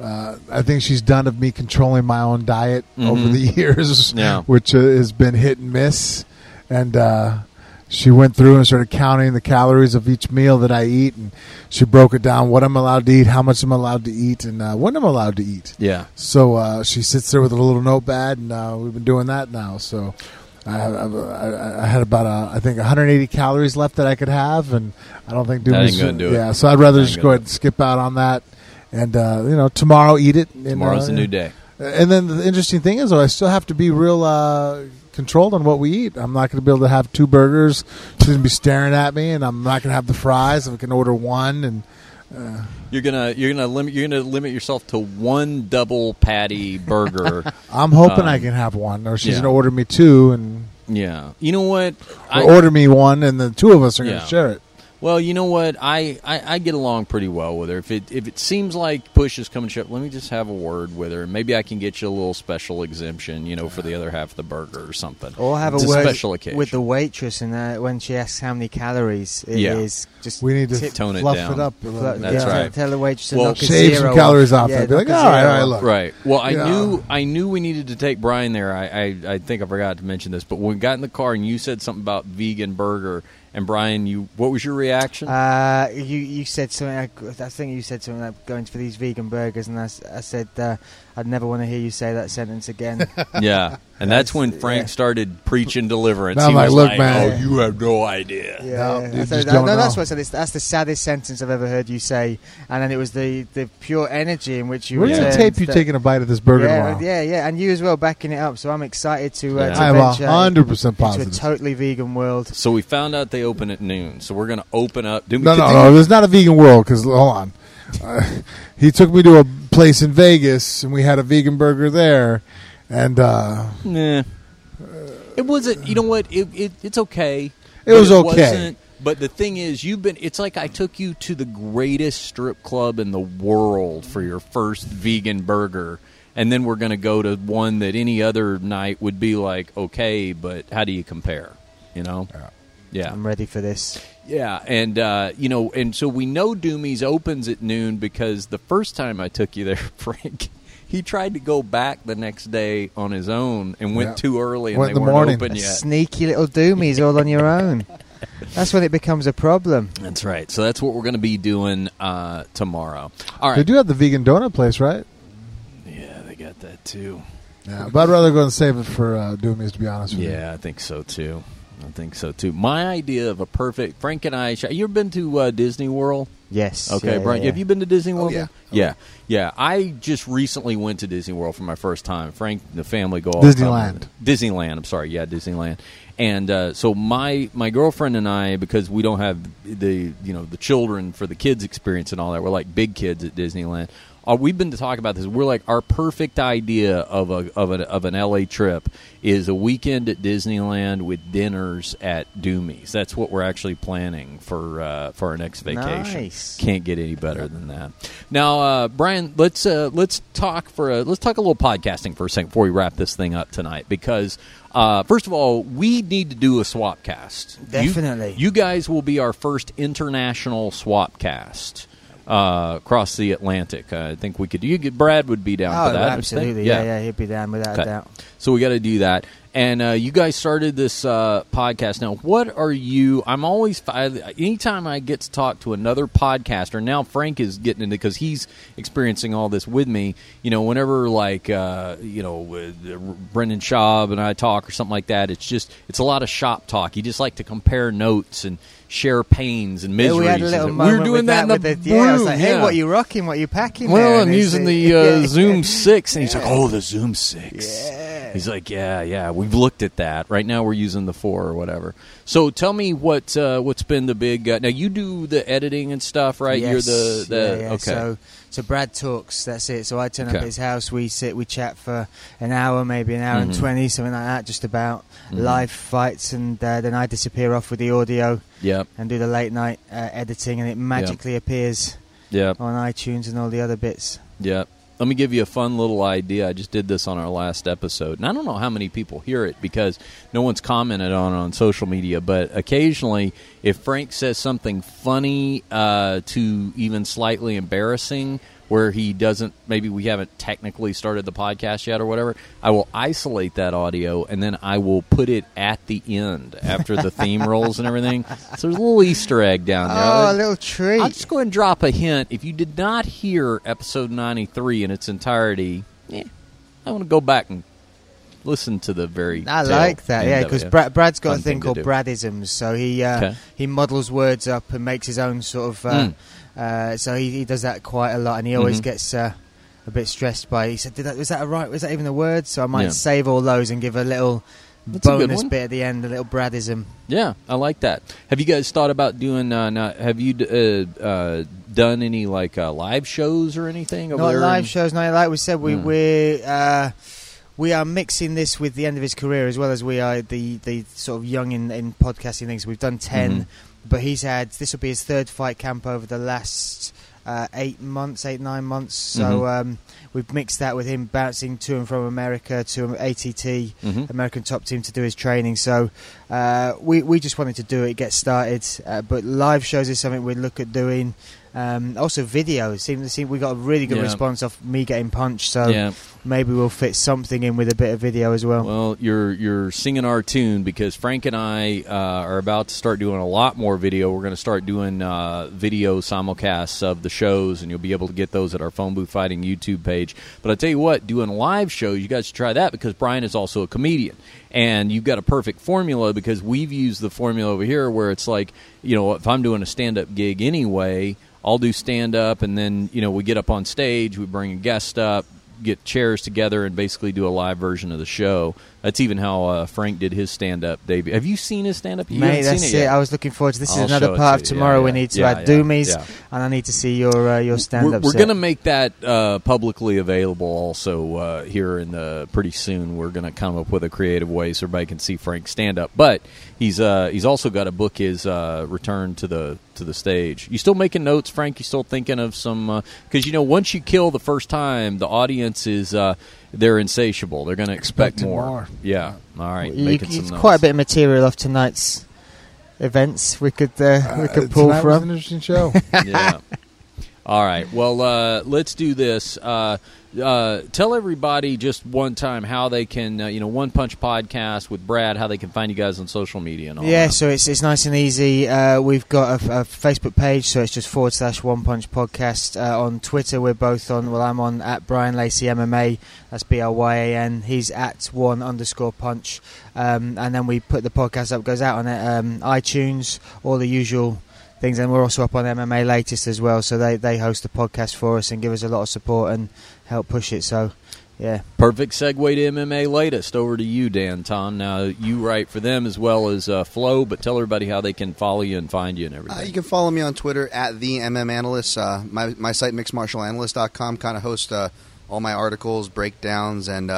uh, I think she's done of me controlling my own diet over the years, Yeah. which uh, has been hit and miss. And uh, she went through and started counting the calories of each meal that I eat, and she broke it down: what I'm allowed to eat, how much I'm allowed to eat, and uh, when I'm allowed to eat. yeah, So uh, she sits there with a little notepad, and uh, we've been doing that now. So I, I, I had about uh, I think 180 calories left that I could have, and I don't think That ain't gonna do it. Yeah, so I'd rather just go ahead and skip out on that, and uh, you know tomorrow eat it. And, tomorrow's uh, a new day. And then the interesting thing is, though, I still have to be real uh, controlled on what we eat. I'm not going to be able to have two burgers. She's going to be staring at me, and I'm not going to have the fries. I can order one, and You're gonna you're gonna limit you're gonna limit yourself to one double patty burger. I'm hoping Um, I can have one, or she's yeah. going to order me two, and yeah, you know what? or order me one, and the two of us are gonna share it. Well, you know what? I, I, I get along pretty well with her. If it if it seems like push is coming to shove, let me just have a word with her. Maybe I can get you a little special exemption, you know, for the other half of the burger or something. Or have It's a word special occasion. with the waitress, and uh, when she asks how many calories it is, Yeah. just We need to tip- Tone it fluff down. it up. A little. That's yeah, right. Tell the waitress to Well, knock a shave some zero calories off. off Yeah, that. Be like, all right, all right, look. Right. Well, I Yeah. knew I knew we needed to take Bryan there. I, I I think I forgot to mention this, but when we got in the car and you said something about vegan burger, and Bryan, you what was your reaction? Uh, you you said something. I, I think you said something like going for these vegan burgers, and I said uh, I'd never want to hear you say that sentence again. yeah, and that's when yeah. Frank started preaching deliverance. Now he I'm like, was "Look, like, man." "Oh, you have no idea." Yeah, No, I you said, just no, that's what I said. It's, that's the saddest sentence I've ever heard you say. And then it was the, the pure energy in which you. We're gonna tape you that- taking a bite of this burger yeah, tomorrow. yeah, yeah, and you as well backing it up. So I'm excited to, uh, Yeah. to I am venture hundred percent into a totally vegan world. So we found out they open at noon. So we're going to open up. Do No, no, no. There's not a vegan world because hold on. Uh, he took me to a place in Vegas and we had a vegan burger there, and uh, Nah. It wasn't. You know what? It, it it's okay. It But was okay. wasn't- But the thing is, you've been. It's like I took you to the greatest strip club in the world for your first vegan burger, and then we're going to go to one that any other night would be like okay, but how do you compare? You know? Yeah. I'm ready for this. Yeah, and uh, you know, and so we know Doomy's opens at noon because the first time I took you there, Frank, he tried to go back the next day on his own and went Yeah. too early and Went they in the weren't morning. open A yet. sneaky little doomies all on your own. That's when it becomes a problem. That's right. So that's what we're going to be doing uh, tomorrow. All right. they do have the vegan donut place, right? yeah, they got that too. Yeah, but I'd rather go and save it for uh, Doomies, to be honest with you. Yeah, I think so too. I think so too. My idea of a perfect Frank and I. You ever been to uh, Disney World? Yes. Okay, yeah, Bryan, yeah. have you been to Disney World? yeah. yeah, yeah. I just recently went to Disney World for my first time. Frank, and the family go all the time. Disneyland. Disneyland. I'm sorry, yeah, Disneyland. And uh, so my my girlfriend and I, because we don't have the you know the children for the kids experience and all that, we're like big kids at Disneyland. Uh, we've been to talk about this. We're like our perfect idea of a of an of an LA trip is a weekend at Disneyland with dinners at Doomy's. That's what we're actually planning for uh, for our next vacation. Nice. Can't get any better than that. Now, uh, Bryan, let's uh, let's talk for a, let's talk a little podcasting for a second before we wrap this thing up tonight. Because uh, first of all, we need to do a swap cast. You- Definitely. you, guys will be our first international swap cast. Uh, across the Atlantic, I think we could. You could, Brad would be down Oh, for that. Absolutely. Yeah. yeah, He'd be down without Okay. a doubt. So we got to do that. And uh, you guys started this uh, podcast. Now, what are you? I'm always I, anytime I get to talk to another podcaster. Now Frank is getting into because he's experiencing all this with me. You know, whenever like uh, you know with, uh, Brendan Schaub and I talk or something like that, it's just it's a lot of shop talk. You just like to compare notes and share pains and Yeah, miseries. we had a little moment we were doing with that, in the with the, yeah, I was like, hey, yeah. what you rocking? What you packing? Well? I'm using the- uh, yeah. Zoom Six, and he's like, "Oh, the Zoom Six. Yeah. He's like, "Yeah, yeah, we've looked at that. Right now, we're using the four or whatever." So, tell me what uh, what's been the big. Uh, now, you do the editing and stuff, right? You're Yes, the the yeah, yeah. okay. So, so Brad talks. That's it. So I turn up at his house. We sit. We chat for an hour, maybe an hour and Mhm. twenty, something like that, just about Mhm. live fights, and uh, then I disappear off with the audio yep, and do the late night uh, editing, and it magically appears yep, on iTunes and all the other bits. yep. Let me give you a fun little idea. I just did this on our last episode, and I don't know how many people hear it because no one's commented on on social media. But occasionally, if Frank says something funny uh, to even slightly embarrassing, where he doesn't, maybe we haven't technically started the podcast yet or whatever, I will isolate that audio and then I will put it at the end after the theme rolls and everything. So there's a little Easter egg down there. Oh, a little treat. I'll just go ahead and drop a hint. If you did not hear episode 93 in its entirety, yeah, I want to go back and listen to the very. I like that, yeah, because. Brad, Brad's got a thing thing called. Bradisms. So he uh, Okay. he models words up and makes his own sort of. Uh, Mm. uh, so he, he does that quite a lot, and he always Mhm. gets uh, a bit stressed by. He said, "Did that was that a right? Was that even a word?" So I might Yeah. save all those and give a little That's bonus bit at the end, a little Bradism. Yeah, I like that. Have you guys thought about doing? Uh, now, have you d- uh, uh, done any like uh, live shows or anything? over Not live in- shows, no. Like we said, we Mm. we uh, we are mixing this with the end of his career as well as we are the, the sort of young in, in podcasting things. We've done 10, Mhm. but he's had this will be his third fight camp over the last uh, eight months, eight nine months. So Mhm. um, we've mixed that with him bouncing to and from America to ATT, Mhm. American top team, to do his training. So uh, we we just wanted to do it, get started. Uh, but live shows is something we'd look at doing. Um, also, videos. Seem, seem we got a really good Yeah. response off me getting punched. So yeah. Maybe we'll fit something in with a bit of video as well. Well, you're you're singing our tune because Frank and I uh, are about to start doing a lot more video. We're going to start doing uh, video simulcasts of the shows, and you'll be able to get those at our Phone Booth Fighting YouTube page. But I tell you what, doing live shows, you guys should try that because Bryan is also a comedian, and you've got a perfect formula because we've used the formula over here where it's like, you know, if I'm doing a stand up gig anyway. I'll do stand up, and then you know we get up on stage, we bring a guest up, get chairs together and basically do a live version of the show. That's even how uh, Frank did his stand up debut. Have you seen his stand up? Mate, that's seen it. I was looking forward to this. I'll is another part of to tomorrow Yeah, we need to Yeah, add yeah, Doomies, yeah. and I need to see your uh, your stand We're, up. we're going to make that uh, publicly available also uh, here in the pretty soon. We're going to come up with a creative way so everybody can see Frank stand up. But he's uh, he's also got to book his uh, return to the to the stage. You still making notes, Frank? You still thinking of some? Because you know, once you kill the first time, the audience is uh, they're insatiable. They're going to expect Expecting more. more. Yeah. All right. You- making you- some notes. quite a bit of material off tonight's events. We could uh, we Uh, could pull tonight was an interesting show. yeah. All right. Well, uh, let's do this. Uh, uh, tell everybody just one time how they can, uh, you know, One Punch Podcast with Brad, how they can find you guys on social media and all Yeah, that. so it's it's nice and easy. Uh, we've got a, a Facebook page, so it's just forward slash One Punch Podcast. Uh, on Twitter, we're both on. Well, I'm on at Bryan Lacey MMA. That's B R Y A N. He's at one underscore punch. Um, and then we put the podcast up, goes out on um, iTunes, all the usual things. And we're also up on MMA Latest as well. So they they host the podcast for us and give us a lot of support and help push it. So yeah. Perfect segue to MMA latest. Over to you, Dan Tom. Now, you write for them as well as uh, Flo, but tell everybody how they can follow you and find you and everything. Uh, you can follow me on Twitter at the MM Analyst. Uh, my my site mixedmartialanalyst.com kind of hosts uh, all my articles, breakdowns, and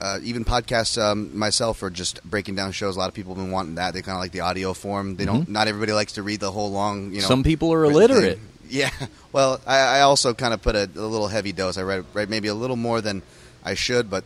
uh, even podcasts. Um, myself are just breaking down shows. A lot of people have been wanting that. They kind of like the audio form. They don't. Not everybody likes to read the whole long. You know, Some people are illiterate. thing. Yeah. Well, I, I also kind of put a, a little heavy dose. I read, read maybe a little more than I should, but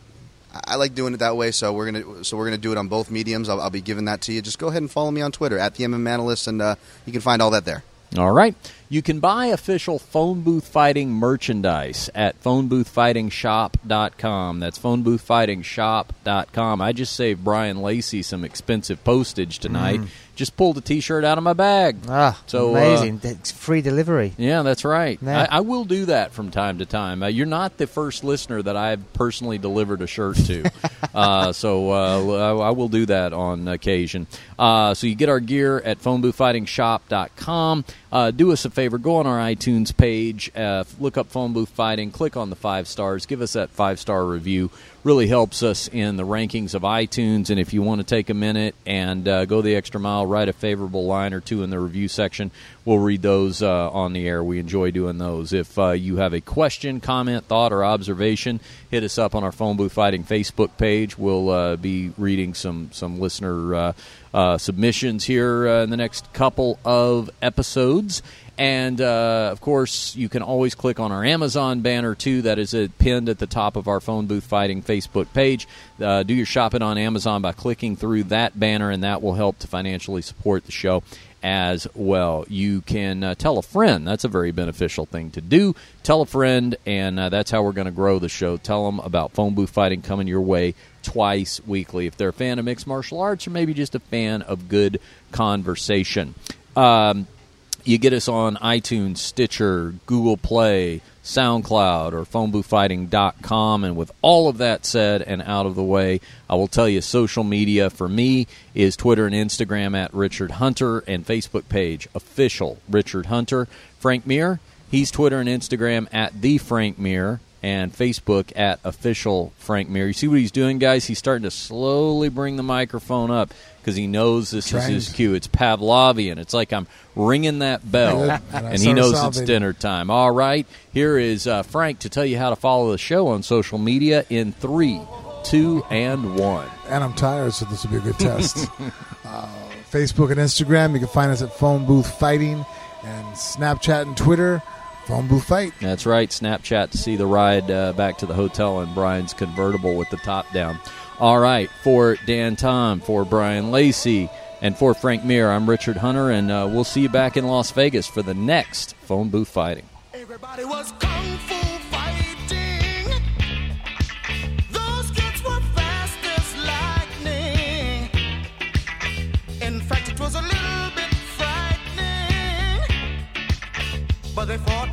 I, I like doing it that way. So we're gonna so we're gonna do it on both mediums. I'll, I'll be giving that to you. Just go ahead and follow me on Twitter at the MM Analyst, and uh, you can find all that there. All right. You can buy official phone booth fighting merchandise at phoneboothfightingshop.com. That's phoneboothfightingshop.com. I just saved Bryan Lacey some expensive postage tonight. Mm. Just pulled a t-shirt out of my bag. Ah, So, uh, amazing! It's free delivery. Yeah, that's right. Yeah. I, I will do that from time to time. Uh, you're not the first listener that I've personally delivered a shirt to, uh, so uh, I I will do that on occasion. Uh, so you get our gear at phoneboothfightingshop.com. Uh, do us a favor, go on our iTunes page, uh, look up Phone Booth Fighting, click on the five stars, give us that five star review. Really helps us in the rankings of iTunes. And if you want to take a minute and uh, go the extra mile, write a favorable line or two in the review section, we'll read those uh, on the air. We enjoy doing those. If uh, you have a question, comment, thought, or observation, hit us up on our Phone Booth Fighting Facebook page. We'll uh, be reading some some listener uh, uh, submissions here uh, in the next couple of episodes. And uh, of course, you can always click on our Amazon banner too. That is uh, pinned at the top of our Phone Booth Fighting Facebook page. Uh, do your shopping on Amazon by clicking through that banner, and that will help to financially support the show as well. You can uh, tell a friend. That's a very beneficial thing to do. Tell a friend, and uh, that's how we're going to grow the show. Tell them about Phone Booth Fighting coming your way twice weekly. If they're a fan of mixed martial arts, or maybe just a fan of good conversation. Um, you get us on iTunes, Stitcher, Google Play, SoundCloud, or phoneboothfighting.com. And with all of that said and out of the way, I will tell you social media for me is Twitter and Instagram at Richard Hunter and Facebook page official Richard Hunter. Frank Mir, he's Twitter and Instagram at the Frank Mir and Facebook at official Frank Mir. You see what he's doing, guys? He's starting to slowly bring the microphone up because he knows this is his cue. It's Pavlovian. It's like I'm ringing that bell, And and he knows it's dinner time. All right, here is uh, Frank to tell you how to follow the show on social media in three, two and one. And I'm tired, so this will be a good test. uh, Facebook and Instagram. You can find us at Phone Booth Fighting, and Snapchat and Twitter phone booth fight. That's right. Snapchat to see the ride uh, back to the hotel in Bryan's convertible with the top down. All right, for Dan Tom, for Bryan Lacey, and for Frank Mir, I'm Richard Hunter, and uh, we'll see you back in Las Vegas for the next phone booth fighting. Everybody was kung fu they fought.